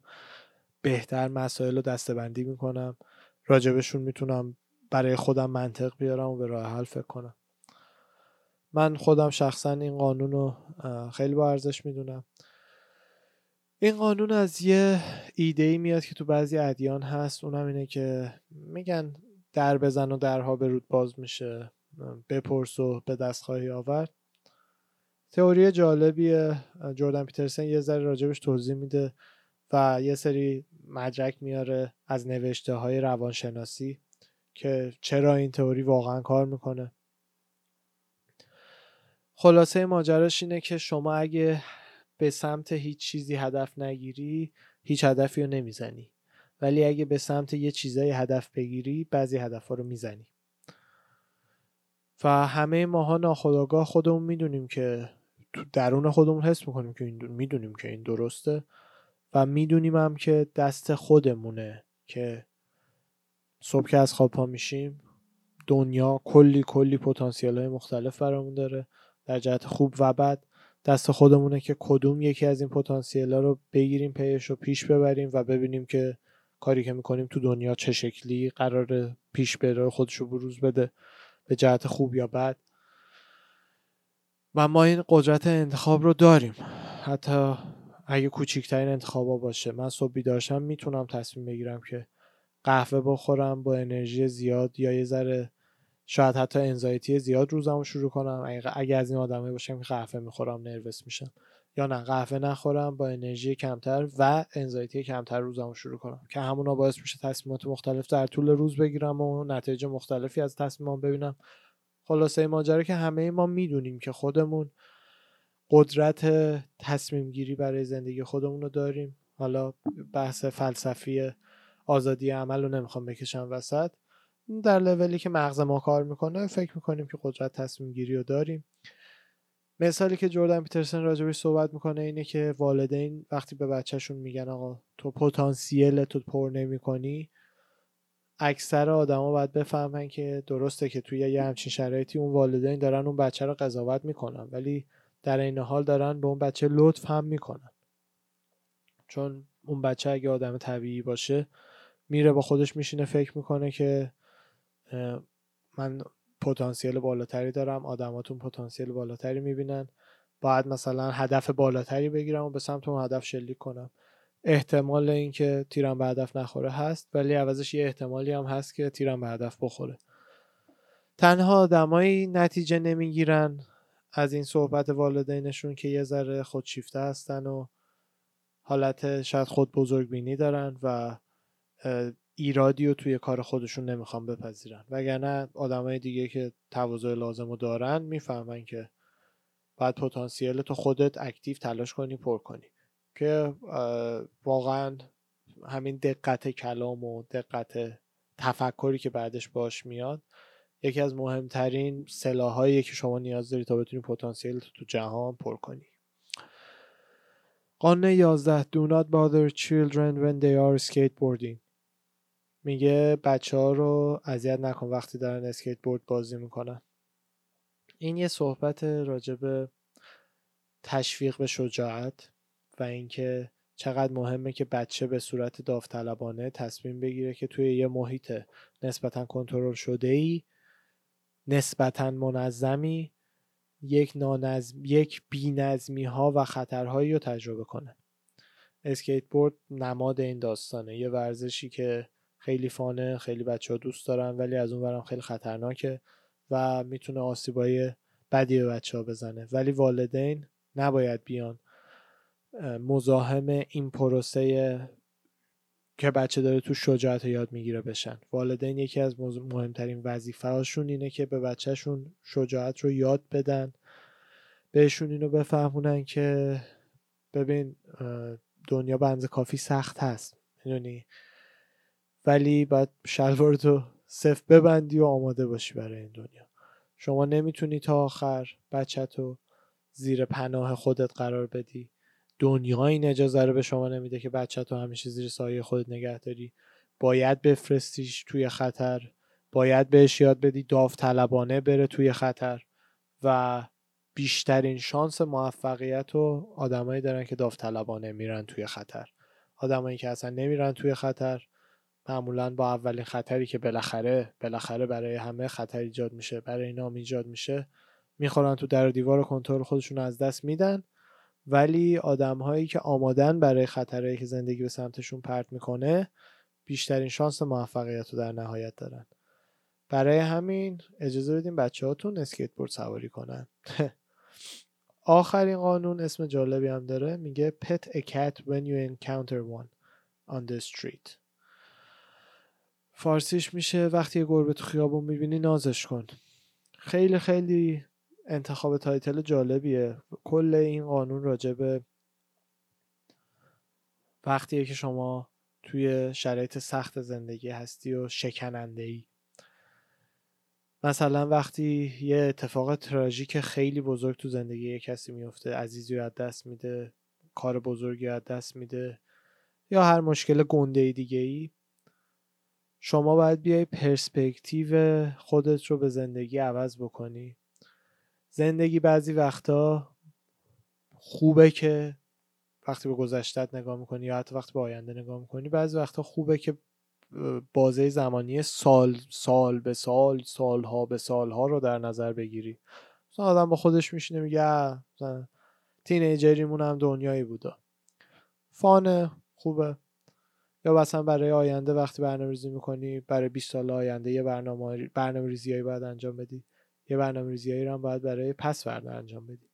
بهتر مسائل رو دستبندی می‌کنم. راجبشون می‌تونم برای خودم منطق بیارم و به راه حل فکر کنم. من خودم شخصا این قانون رو خیلی با ارزش می‌دونم. این قانون از یه ایده ای میاد که تو بعضی ادیان هست. اونم اینه که میگن در بزن و درها به رود باز میشه. بپرس و به دست خواهی آورد. تئوری جالبیه. جردن پیترسن یه ذره راجبش توضیح میده و یه سری مدرک میاره از نوشته های روانشناسی که چرا این تئوری واقعا کار می‌کنه. خلاصه ماجراش اینه که شما اگه به سمت هیچ چیزی هدف نگیری هیچ هدفی رو نمی‌زنی. ولی اگه به سمت یه چیزایی هدف بگیری بعضی هدفها رو می‌زنی. و همه ماها ناخداگاه خودمون می‌دونیم که تو درون خودمون حس می‌کنیم که این می‌دونیم که این درسته و می‌دونیم هم که دست خودمونه که صبح که از خواب پا میشیم دنیا کلی کلی پتانسیل های مختلف برامون داره در جهت خوب و بد. دست خودمونه که کدوم یکی از این پتانسیل ها رو بگیریم پیش رو پیش ببریم و ببینیم که کاری که می‌کنیم تو دنیا چه شکلی قرار پیش بره خودش رو بروز بده. به جهت خوب یا بد. و ما این قدرت انتخاب رو داریم. حتی اگه کوچکترین انتخابا باشه. من صبح بیدارشم می‌تونم تصمیم بگیرم که قهوه بخورم با انرژی زیاد یا یه ذره شاید حتی انزایتی زیاد روزمو شروع کنم. اگه از این آدمایی باشم که قهوه می‌خورم نروس میشم. یا نه قهوه نخورم با انرژی کمتر و انزایتی کمتر روزمو شروع کنم که همونا باعث میشه تصمیمات مختلف در طول روز بگیرم و نتایج مختلفی از تصمیمام ببینم. خلاصه ماجرا که همه ما می‌دونیم که خودمون قدرت تصمیم گیری برای زندگی خودمون رو داریم. حالا بحث فلسفی آزادی عمل رو نمی‌خوام بکشم وسط. در لولی که مغز ما کار می‌کنه فکر می‌کنیم که قدرت تصمیم گیری رو داریم. مثالی که جردن پیترسن راجبش صحبت می‌کنه اینه که والدین وقتی به بچهشون میگن آقا تو پتانسیل تو پر نمی‌کنی اکثر آدما باید بفهمن که درسته که توی یه همچین شرایطی اون والدین دارن اون بچه رو قضاوت می‌کنن ولی در این حال دارن به اون بچه لطف هم می‌کنن. چون اون بچه اگه آدم طبیعی باشه میره با خودش میشینه فکر می‌کنه که من پتانسیل بالاتری دارم آدماتون پتانسیل بالاتری می‌بینن. باید مثلا هدف بالاتری بگیرم و به سمت اون هدف شلیک کنم. احتمال اینکه تیرم به هدف نخوره هست ولی عوضش یه احتمالی هم هست که تیرم به هدف بخوره. تنها آدمایی نتیجه نمی‌گیرن از این صحبت والدینشون که یه ذره خودشیفته هستن و حالت شاید خود بزرگ بینی دارن و ایرادی رو توی کار خودشون نمی‌خوان بپذیرن. وگرنه آدمای دیگه که تواضع لازم رو دارن می‌فهمن که باید پتانسیل تو خودت active تلاش کنی پر کنی. که واقعا همین دقت کلام و دقت تفکری که بعدش باش میاد یکی از مهمترین سلاحایی که شما نیاز داری تا بتونی پتانسیل تو جهان پر کنی. قانون 11 Do not bother children when they are skateboarding. میگه بچه ها رو اذیت نکن وقتی دارن اسکیت بورد بازی می‌کنن. این یه صحبت راجب تشویق به شجاعت و اینکه چقدر مهمه که بچه به صورت داوطلبانه تصمیم بگیره که توی یه محیط نسبتا کنترل شده ای نسبتا منظمی یک نانظم یک بینظمی ها و خطرهایی رو تجربه کنه. اسکیت بورد نماد این داستانه. یه ورزشی که خیلی فانه خیلی بچه ها دوست دارن ولی از اون برم خیلی خطرناکه و می‌تونه آسیبای بدی به بچه ها بزنه. ولی والدین نباید بیان مزاحم این پروسه که بچه داره تو شجاعت یاد می‌گیره بشن. والدین یکی از مهمترین وظیفه هاشون اینه که به بچهشون شجاعت رو یاد بدن بهشون اینو بفهمونن که ببین دنیا بنز کافی سخت هست. می‌دونی؟ ولی باید شلوارتو صف ببندی و آماده باشی برای این دنیا. شما نمی‌تونی تا آخر بچه تو زیر پناه خودت قرار بدی. دنیا این اجازه رو به شما نمیده که بچه تو همیشه زیر سایه خودت نگه داری. باید بفرستیش توی خطر. باید بهش یاد بدی داوطلبانه بره توی خطر و بیشترین شانس موفقیت رو آدمایی دارن که داوطلبانه میرن توی خطر. آدمایی که اصلا نمیرن توی خطر. معمولا با اولین خطری که بالاخره بالاخره برای همه خطر ایجاد میشه برای اینا ایجاد میشه می‌خورن تو در و دیوار و کنترل خودشون از دست میدن. ولی آدم هایی که آمادن برای خطرهایی که زندگی به سمتشون پرت می‌کنه بیشترین شانس موفقیت رو در نهایت دارن. برای همین اجازه بدیم بچه هاتون اسکیت بورد سواری کنن. آخرین قانون اسم جالبی هم داره میگه pet a cat when you encounter one on the street. فارسیش میشه وقتی یه گربه تو خیابون می‌بینی نازش کن. خیلی خیلی انتخاب تایتل جالبیه. کل این قانون راجبه وقتیه که شما توی شرایط سخت زندگی هستی و شکننده ای مثلا وقتی یه اتفاق تراژیک خیلی بزرگ تو زندگی یه کسی میفته عزیزی از دست میده کار بزرگی از دست میده یا هر مشکل گنده دیگه ای شما باید بیای پرسپکتیو خودت رو به زندگی عوض بکنی. زندگی بعضی وقتا خوبه که وقتی به گذشتت نگاه می‌کنی یا حتی وقتی به آینده نگاه می‌کنی بعضی وقتا خوبه که بازه زمانی سال سال به سال سالها به سالها رو در نظر بگیری. مثلا آدم با خودش میشینه میگه تینیجریمون هم دنیایی بوده فانه خوبه. یا مثلا برای آینده وقتی برنامه ریزی می‌کنی برای 20 سال آینده یه برنامه برنامه ریزیایی باید انجام بدی. یه برنامه ریزیایی رو هم باید برای پس فردا انجام بدی.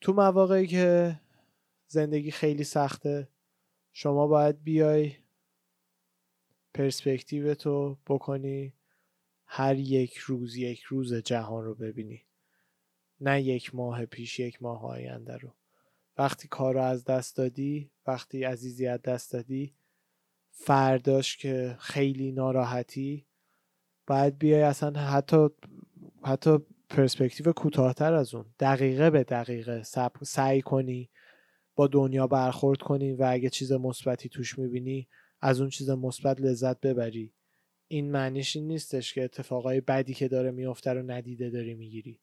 تو مواقعی که زندگی خیلی سخته شما باید بیای پرسپکتیو تو بکنی هر یک روز یک روز جهان رو ببینی. نه یک ماه پیش یک ماه آینده رو. وقتی کار رو از دست دادی وقتی عزیزی از دست دادی فرداش که خیلی ناراحتی باید بیای اصلا حتی حتی پرسپکتیو کوتاهتر از اون. دقیقه به دقیقه سعی کنی با دنیا برخورد کنی و اگه چیز مثبتی توش می‌بینی از اون چیز مثبت لذت ببری. این معنیش این نیستش که اتفاقای بدی که داره میفته رو ندیده داری می‌گیری.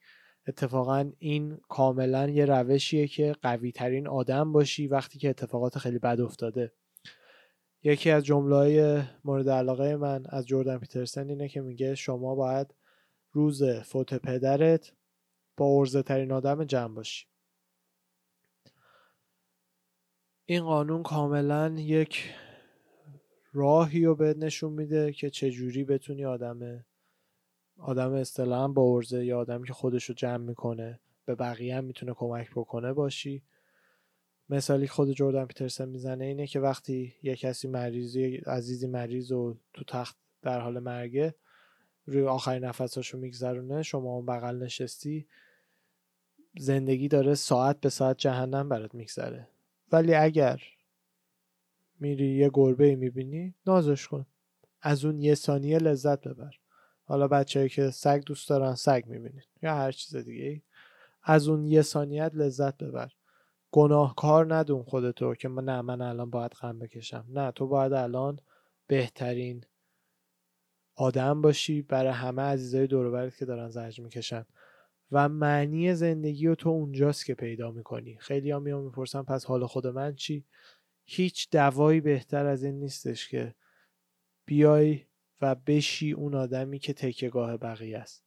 اتفاقا این کاملا یه روشیه که قوی ترین آدم باشی وقتی که اتفاقات خیلی بد افتاده. یکی از جمله مورد علاقه من از جردن پیترسن اینه که میگه شما باید روز فوت پدرت با ارزه ترین آدم جمع باشی. این قانون کاملا یک راهی رو بهت نشون میده که چجوری بتونی آدم آدم اصطلاحا با ارزه یا آدمی که خودش رو جمع می‌کنه به بقیه هم می‌تونه کمک بکنه باشی. مثالی خود جردن پیترسن می‌زنه اینه که وقتی یه کسی مریضی عزیزی مریض و تو تخت در حال مرگه روی آخرین نفساشو میگذرونه شما اون بغل نشستی زندگی داره ساعت به ساعت جهنم برات میگذره. ولی اگر میری یه گربه می‌بینی نازش کن. از اون یه ثانیه لذت ببر. حالا بچههایی که سگ دوست دارن سگ می‌بینید یا هر چیز دیگه ای از اون یه ثانیت لذت ببر. گناهکار ندون خودتو که من نه من الان باید غم بکشم. نه تو باید الان بهترین آدم باشی برای همه عزیزای دور که دارن زجر می‌کشن. و معنی زندگی رو تو اونجاست که پیدا می‌کنی. خیلی ها میان می‌پرسن پس حال خود من چی؟ هیچ دوایی بهتر از این نیستش که بیای و بشی اون آدمی که تکیهگاه بقیه است.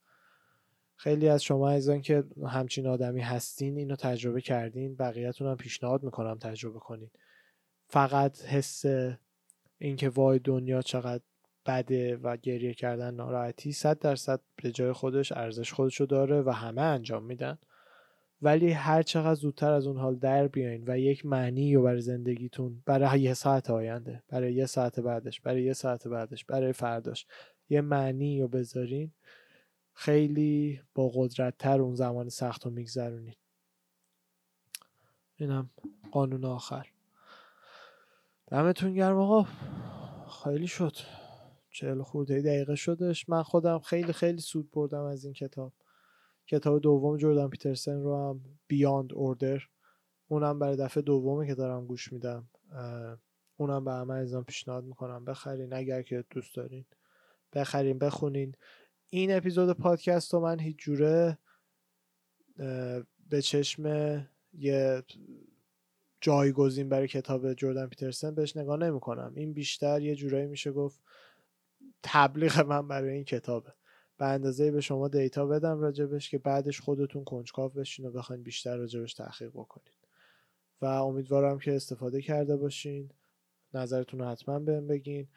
خیلی از شما عزیزان که همچین آدمی هستین اینو تجربه کردین. بقیهتون هم پیشنهاد می‌کنم تجربه کنین. فقط حس اینکه وای دنیا چقدر بده و گریه کردن ناراحتی صد درصد به جای خودش ارزش خودشو داره و همه انجام میدن. ولی هر چقدر زودتر از اون حال در بیاین و یک معنی رو برای زندگیتون برای یه ساعت آینده برای یه ساعت بعدش برای یه ساعت بعدش برای فرداش یه معنی رو بذارین. خیلی با قدرت تر اون زمان سخت رو میگذرونید. اینم قانون آخر. دمتون گرم آقا. خیلی شد. چهل خورده دقیقه شدش. من خودم خیلی خیلی سود بردم از این کتاب. کتاب دوم جردن پیترسن رو هم بیاند اوردر. اونم برای دفعه دومه که دارم گوش میدم. اونم به همه ازم پیشنهاد می‌کنم. بخرین اگر که دوست دارین. بخرین بخونین. این اپیزود پادکست رو من هیچ جوره به چشم یه جایگزین برای کتاب جردن پیترسن بهش نگاه نمی کنم این بیشتر یه جورایی میشه گفت تبلیغ من برای این کتابه. به اندازه به شما دیتا بدم راجبش که بعدش خودتون کنجکاو بشین و بخواین بیشتر راجبش تحقیق بکنید و امیدوارم که استفاده کرده باشین. نظرتون رو حتما بهم بگین.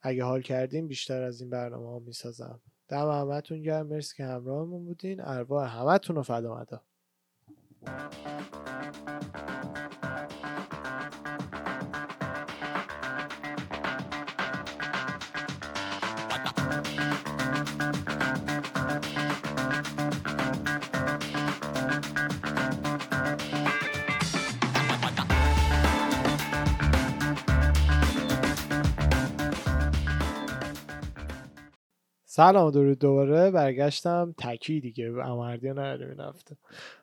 اگه حال کردین بیشتر از این برنامه ها می‌سازم. دم همتون گرم. مرسی که همراهمون بودین. ارواح همتون رو فدا مدا سلام درود دوباره. برگشتم. تکی دیگه. امردی نداریم این هفته.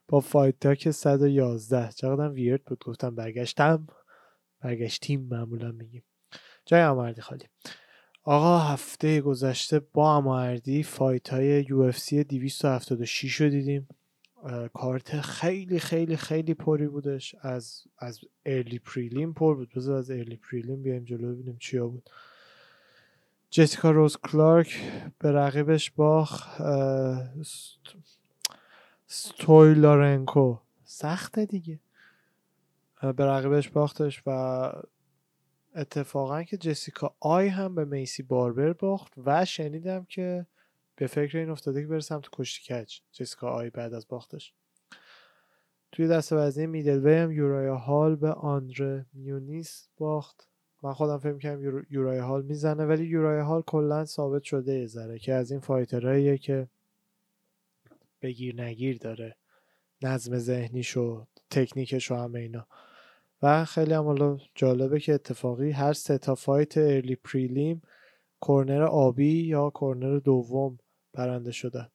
با Fight Talk 111 چقدر weird بود. گفتم برگشتم. برگشتیم معمولا میگیم. جای امردی خالی. آقا هفته گذشته با امردی fight های UFC 276 رو دیدیم. کارت خیلی خیلی خیلی پری بودش. از از early prelim پر بود. بذار از early prelim بیایم جلو ببینیم چیا بود. جسیکا روز کلارک به رقیبش باخت استولیارنکو سخته دیگه. به رقیبش باختش و اتفاقا که جسیکا آی هم به میسی باربر باخت و شنیدم که به فکر این افتاده که بره سمت کشتی کج جسیکا آی بعد از باختش. توی دسته وزنی middleweight هم یورایا هال به آندره مونیز باخت. من خودم فکر کنم یورای هال می‌زنه ولی یورای هال کلا ثابت شده یه ذره که از این fighter هاییه که بگیر نگیر داره. نظم ذهنیش و تکنیکش و همه اینا. و خیلی هم جالبه که اتفاقی هر سه تا fight early prelim corner آبی یا corner دوم برنده شدن.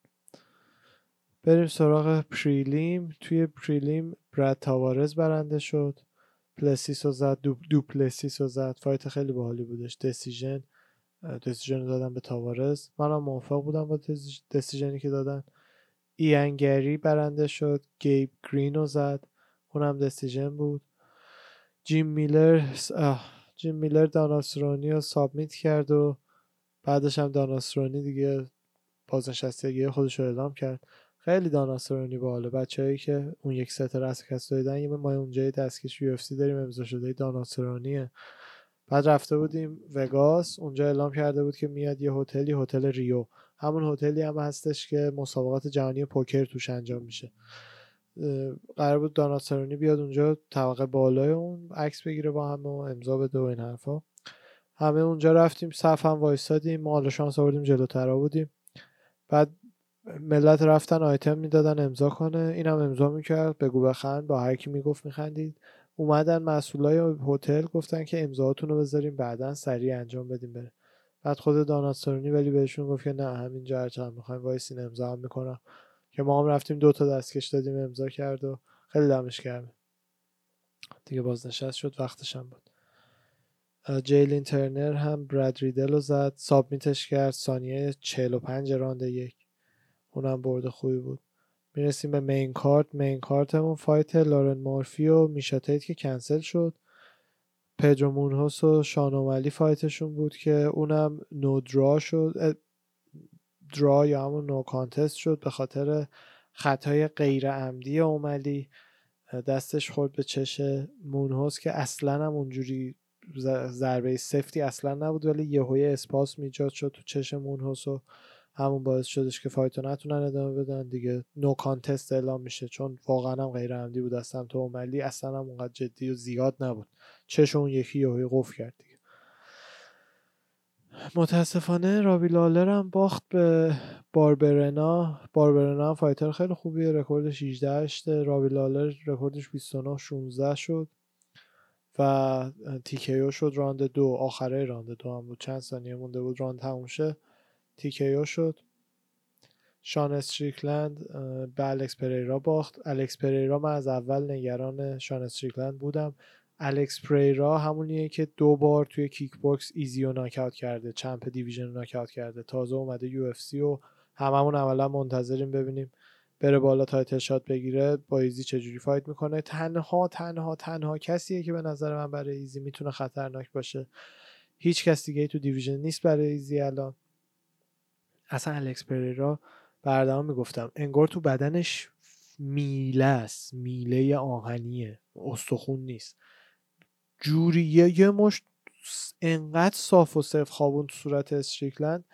بریم سراغ prelim توی prelim برد تاوارز برنده شد. پلسیس رو زد دو, دو پلسیس رو زد فایت خیلی باحالی بودش. دسیژن دسیژن رو دادن به تاوارز. منم موافق بودم با دسیژنی که دادن. ایانگری برنده شد. گیب گرین رو زد. اونم دسیژن بود. جیم میلر جیم میلر داناسرونی رو سابمیت کرد و بعدش هم داناسرونی دیگه بازنشستگی خودش رو اعلام کرد. خیلی داناسرونی باحاله بچههایی که اون یک ست رسکست دادن یه ما اونجا دستکش یو داریم امضا شده داناسرونیه بعد رفته بودیم وگاس اونجا اعلام کرده بود که میاد یه هتلی هتل ریو. همون هتلی هم هستش که مسابقات جهانی پوکر توش انجام میشه. قرار بود داناسرونی بیاد اونجا طبقه بالای اون عکس بگیره با همه و امضا بده و این حرفا. همه اونجا رفتیم صف هم وایسادیم ما حالا شانس آوردیم جلوترا بودیم. بعد ملت رفتن آیتم می‌دادن امضا کنه. اینم امضا می‌کرد. بگو بخند. با هر کی می‌گفت میخندید. اومدن مسئولای هتل گفتن که امضاهاتون رو بذاریم. بعدا سریع انجام بدیم بره. بعد خود داناتسرونی ولی بهشون گفت که نه همینجا هرچند می‌خوایم وایسین امضا هم می‌کنم که ما هم رفتیم دو تا دستکش دادیم امضا کرد و خیلی دمش گرمه دیگه بازنشست شد وقتش هم بود. جیلین ترنر هم براد ریدل رو زد. submit ش کرد. ثانیه 45 راند یک. اونم برد خوبی بود. می‌رسیم به main card main card مون fight لارن مورفی و میشاتیت که کنسل شد. پدرو مونهوس و شان اوملی fight شون بود که اونم no draw شد. draw یا همون no contest شد به خاطر خطای غیر عمدی اوملی. دستش خورد به چش مونهوس که اصلا هم اونجوری ضربه سفتی اصلا نبود ولی یهو یه اسپاسم ایجاد شد تو چش مونهوس و همون باعث شدش که fight و نتونن ادامه بدن دیگه. no contest اعلام میشه. چون واقعا هم غیر عمدی بود. از سمت اوملی اصلا هم اونقدر جدی و زیاد نبود. چش اون یکی یهوی قفل کرد دیگه. متاسفانه رابی لالر هم باخت به باربرنا. باربرنا هم fighter خیلی خوبیه. رکوردش 18 هشته رابی لالر رکوردش 29 16 شد. و TKO شد راند دو. آخره راند دو هم بود. چند ثانیه مونده بود راند تموم شه. TKO شد. شان استریکلند به الکس پریرا باخت. الکس پریرا من از اول نگران شان استریکلند بودم. الکس پریرا همونیه که دو بار توی کیک باکس ایزی و ناکاوت کرده champ division ناکاوت کرده. تازه اومده UFC و هممون اولا منتظریم ببینیم بره بالا title shot بگیره با ایزی چجوری fight می‌کنه. تنها تنها تنها کسیه که به نظر من برای ایزی می‌تونه خطرناک باشه. هیچ کس دیگه تو division نیست برای ایزی الان. اصلا الکس پریرا بردم می‌گفتم. انگار تو بدنش میله است. میله آهنیه. استخون نیست. جوری یه مشت انقدر صاف و سفت خوابوند تو صورت استریکلند.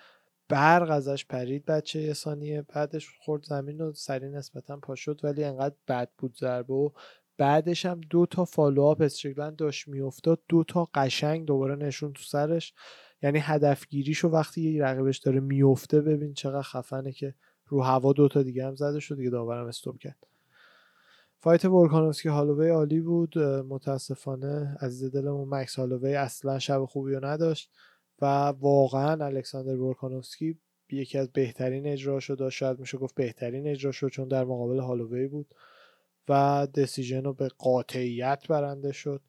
برق ازش پرید بچه یه ثانیه. بعدش خورد زمین و سری نسبتا پا شد ولی انقدر بد بود ضربه و بعدش هم دو تا follow-up استریکلند داشت میافتاد. دو تا قشنگ دوباره نشون تو سرش. یعنی هدفگیریشو وقتی یه رقیبش داره میفته ببین چقدر خفنه که رو هوا دو تا دیگه هم زده شد دیگه داورم استوب کرد. فایت ولکانوفسکی هالووی عالی بود. متاسفانه عزیز دلمون مکس هالووی اصلا شب خوبی رو نداشت و واقعا الکساندر ولکانوفسکی یکی از بهترین اجراشو داشت. شاید میشه گفت بهترین اجراشو چون در مقابل هالووی بود و دسیژن رو به قاطعیت برنده شد.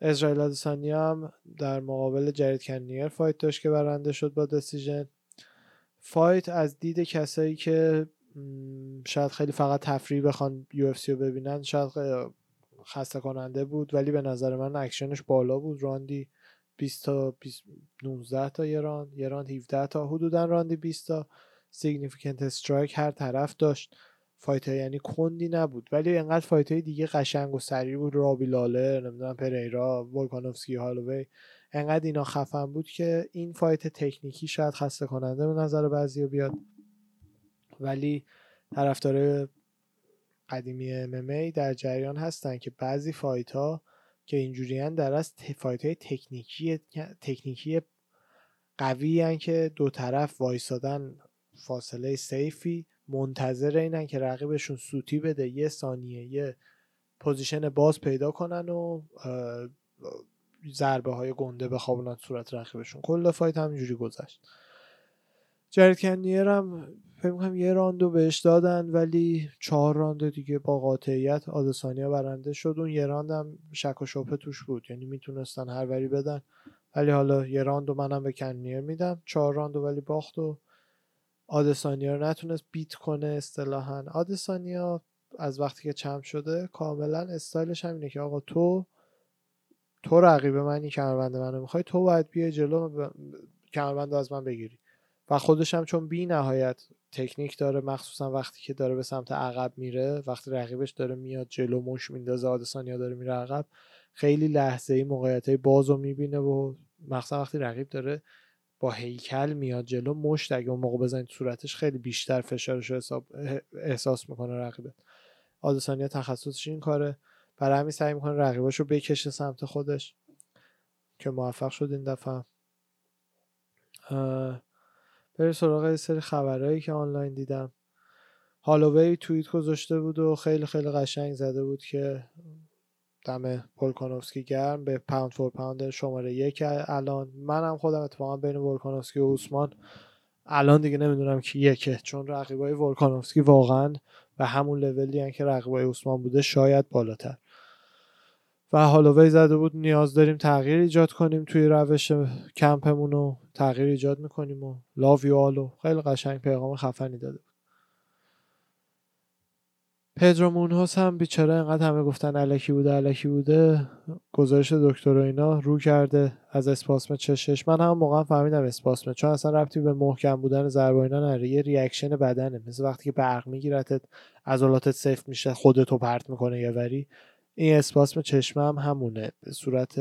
اسرائیل آدسانی هم در مقابل جرید کنیر fight داشت که برنده شد با decision fight از دید کسایی که شاید خیلی فقط تفریح بخوان یو رو ببینن شاید خسته کننده بود ولی به نظر من اکشنش بالا بود. راندی 20 تا 20 19 تا یه راند یه راند 17 تا حدودا راندی 20 تا. significant strike هر طرف داشت. fight یعنی کندی نبود. ولی انقدر fight های دیگه قشنگ و سریع بود. رابی لالر نمی‌دونم پریرا ولکانوفسکی هالووی انقدر اینا خفن بود که این fight تکنیکی شاید خسته کننده به نظر بعضی بیاد. ولی طرفدار قدیمی ام در جریان هستن که بعضی fight ها که اینجوری در از fight های تکنیکی تکنیکی قوی که دو طرف وایسادن فاصله safe ی. منتظر اینن که رقیبشون سوتی بده. یه ثانیه یه position باز پیدا کنن و ضربه های گنده بخوابونن صورت رقیبشون. کل fight همینجوری گذشت. جرید کنیر هم فکر کنم یه راندو بهش دادن ولی چهار راند دیگه با قاطعیت آدسانیا برنده شد. اون یه راندم شک و شبه توش بود. یعنی می‌تونستن هر وری بدن. ولی حالا یه راندو منم به کنیر میدم. چهار راندو ولی باخت و آدسانیا رو نتونست beat کنه اصطلاحا. آدسانیا از وقتی که چم شده کاملا استایلش همینه که آقا تو تو رقیب منی کمربند منو می‌خوای تو باید بیای جلو ب... کمربند از من بگیری. و خودش هم چون بی نهایت تکنیک داره مخصوصا وقتی که داره به سمت عقب میره وقتی رقیبش داره میاد جلو مش میندازه آدسانیا داره میره عقب خیلی لحظه ای موقعیت های باز می‌بینه و مخصوصا وقتی رقیب داره با هیکل میاد جلو مشت اگه اون موقع بزنید صورتش خیلی بیشتر فشارش حساب احساس می‌کنه رقیبت. آدسانیا تخصصش این کاره. برای همین سعی می‌کنه رقیباش رو بکشه سمت خودش. که موفق شد این دفعه. بریم سراغ سری خبرهایی که آنلاین دیدم. هالووی توییت گذاشته بود و خیلی خیلی قشنگ زده بود که دم ولکانوفسکی گرم. به پاوند فور پاوند شماره یک الان. منم خودم اتفاقا بین ولکانوفسکی و اوسمان الان دیگه نمی‌دونم کی یکه چون رقیبای ولکانوفسکی واقعا به همون لولی که رقیبای اوسمان بوده شاید بالاتر. و هالووی زده بود نیاز داریم تغییر ایجاد کنیم توی روش کمپمون رو. تغییر ایجاد می‌کنیم و لاو یو آلو. خیلی قشنگ پیغام خفنی داده پدرو مونهوس هم بیچاره انقدر همه گفتن الکی بوده الکی بوده. گزارش دکتر و اینا رو کرده از اسپاسم چشش. من هم موقع فهمیدم اسپاسمه چون اصلا ربطی به محکم بودن ضربه اینا یه reaction بدنه مثل وقتی که برق میگیرتت عضلاتت سفت میشه خودتو پرت می‌کنه یه وری. این اسپاسم چشمه هم همونه به صورت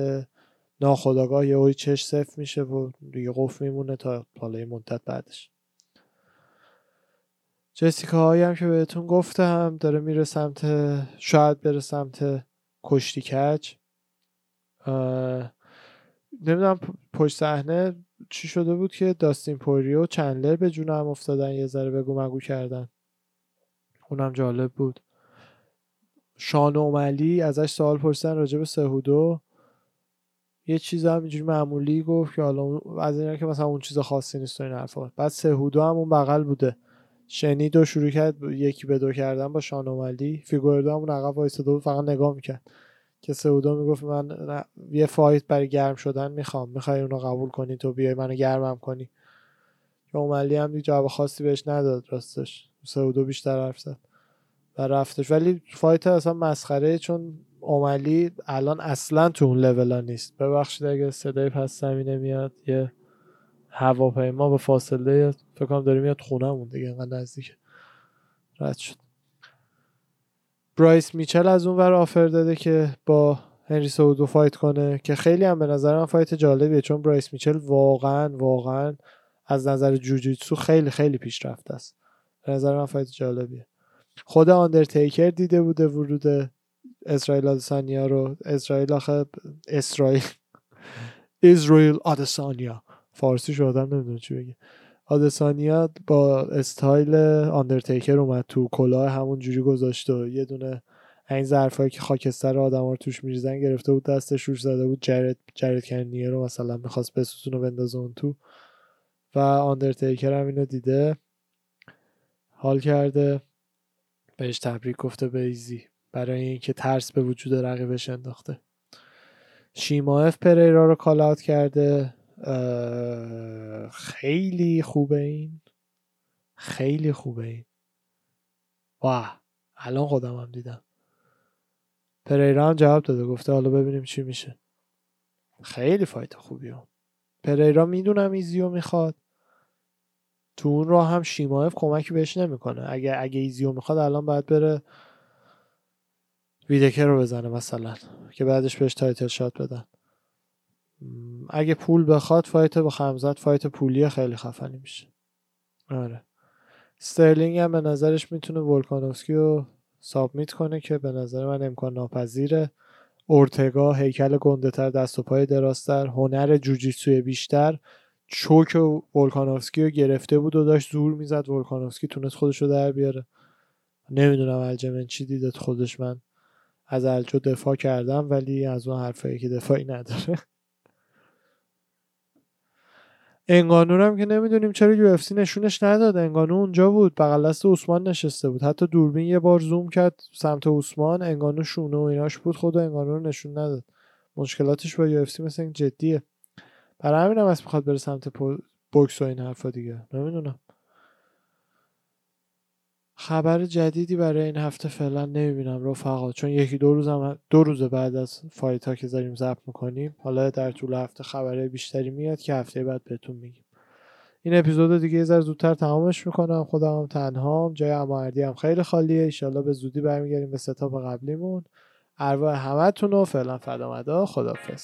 ناخداگاه یه چش سفت میشه و دیگه قفل میمونه تا حالا مدت بعدش. جسیکا هایی هم که بهتون گفتم داره میره سمت شاید بره سمت کشتی کج. نمی‌دونم پشت صحنه چی شده بود که داستین پوری و چندلر به جون هم افتادن یه ذره بگو مگو کردن. اونم جالب بود. شان و عملی ازش سوال پرسیدن راجع به سهودو. یه چیز هم اینجوری معمولی گفت که حالا از این که مثلا اون چیز خاصی نیست و این حرفا. بعد سهودو هم اون بغل بوده. شنید و شروع کرد یکی به دو کردن با شانومالی فیگوردو همون عقب وایساده بود فقط نگاه می‌کرد. که سعودو می‌گفت من یه فایت برای گرم شدن می‌خوام. می‌خوای اونو قبول کنی تو بیای منو گرمم کنی. که اوملی هم دیگه جواب خاصی بهش نداد راستش. سهودو بیشتر حرف زد و رفتش. ولی fight اصلا مسخره چون اوملی الان اصلا تو اون لولا نیست. ببخشید اگه صدای پس زمینه میاد یه هواپیما به فاصله فکر کنم داره میاد خونهمون دیگه انقدر نزدیک. رد شد. برایس میچل از اون ور offer داده که با هنری سهودو fight کنه که خیلی هم به نظر من fight جالبیه چون برایس میچل واقعا واقعا از نظر جوجیتسو خیلی خیلی پیشرفته است. به نظر من fight جالبیه. خود آندرتیکر دیده بوده ورود اسرائیل آدسانیا رو. اسرائیل آخه اسرائیل. اسرائیل آدسانیا. فارسی شو آدم نمی‌دونه چی بگه. آدسانیا با استایل آندرتیکر اومد تو کلاه همون جوری گذاشت و یه دونه این ظرفایی که خاکستر آدم ها توش میریزن گرفته بود دستش روش زده بود جرد جرد کنیر رو مثلا می‌خواست بسوزون و بندازه اون تو. و آندرتیکر هم اینو دیده حال کرده بهش تبریک گفته به ایزی برای اینکه ترس به وجود رقیبش انداخته. شیماف پریرا رو کالات کرده. خیلی خوبه این. خیلی خوبه این. واه الان خودم هم دیدم. پریرا هم جواب داده گفته حالا ببینیم چی میشه. خیلی fight خوبی هم. پریرا می‌دونم ایزیو می‌خواد. تو اون راه هم شیماف کمکی بهش نمی‌کنه. اگه اگه ایزیو می‌خواد الان باید بره ویدکر رو بزنه مثلا که بعدش بهش title shot بدن. اگه پول بخواد fight با خمزت fight پولی خیلی خفنی میشه. آره. سترلینگ هم به نظرش می‌تونه ولکانوفسکی رو submit کنه که به نظر من امکان ناپذیره. اورتگا هیکل گنده تر دست و پای دراستر هنر جوجیتسوی بیشتر. چوک ولکانوفسکی رو گرفته بود و داشت زور می‌زد. ولکانوفسکی تونست خودش رو در بیاره. نمی‌دونم الجمن چی دیدت خودش. من از الجو دفاع کردم ولی از اون حرفایی که دفاعی نداره. انگانو هم که نمی‌دونیم چرا یو اف سی نشونش نداد. انگانو اونجا بود. بغل دست عثمان نشسته بود. حتی دوربین یه بار زوم کرد سمت عثمان. انگانو شونه و ایناش بود. خود انگانو رو نشون نداد. مشکلاتش با UFC مثل جدیه. برای همین هم از می‌خواد بره سمت بوکس و این حرفا دیگه. نمی‌دونم. خبر جدیدی برای این هفته فعلا نمی‌بینم رفقا چون یکی دو روز هم دو روز بعد از fight ها که داریم ضبط می‌کنیم حالا در طول هفته خبرهای بیشتری میاد که هفته بعد بهتون میگیم. این اپیزود دیگه یه ذره زودتر تمامش می‌کنم. خودم هم تنهام جای اماردی هم خیلی خالیه. ایشالله به زودی برمیگردیم به setup قبلیمون. ارواح همتون و فعلا فدامدا خدافظ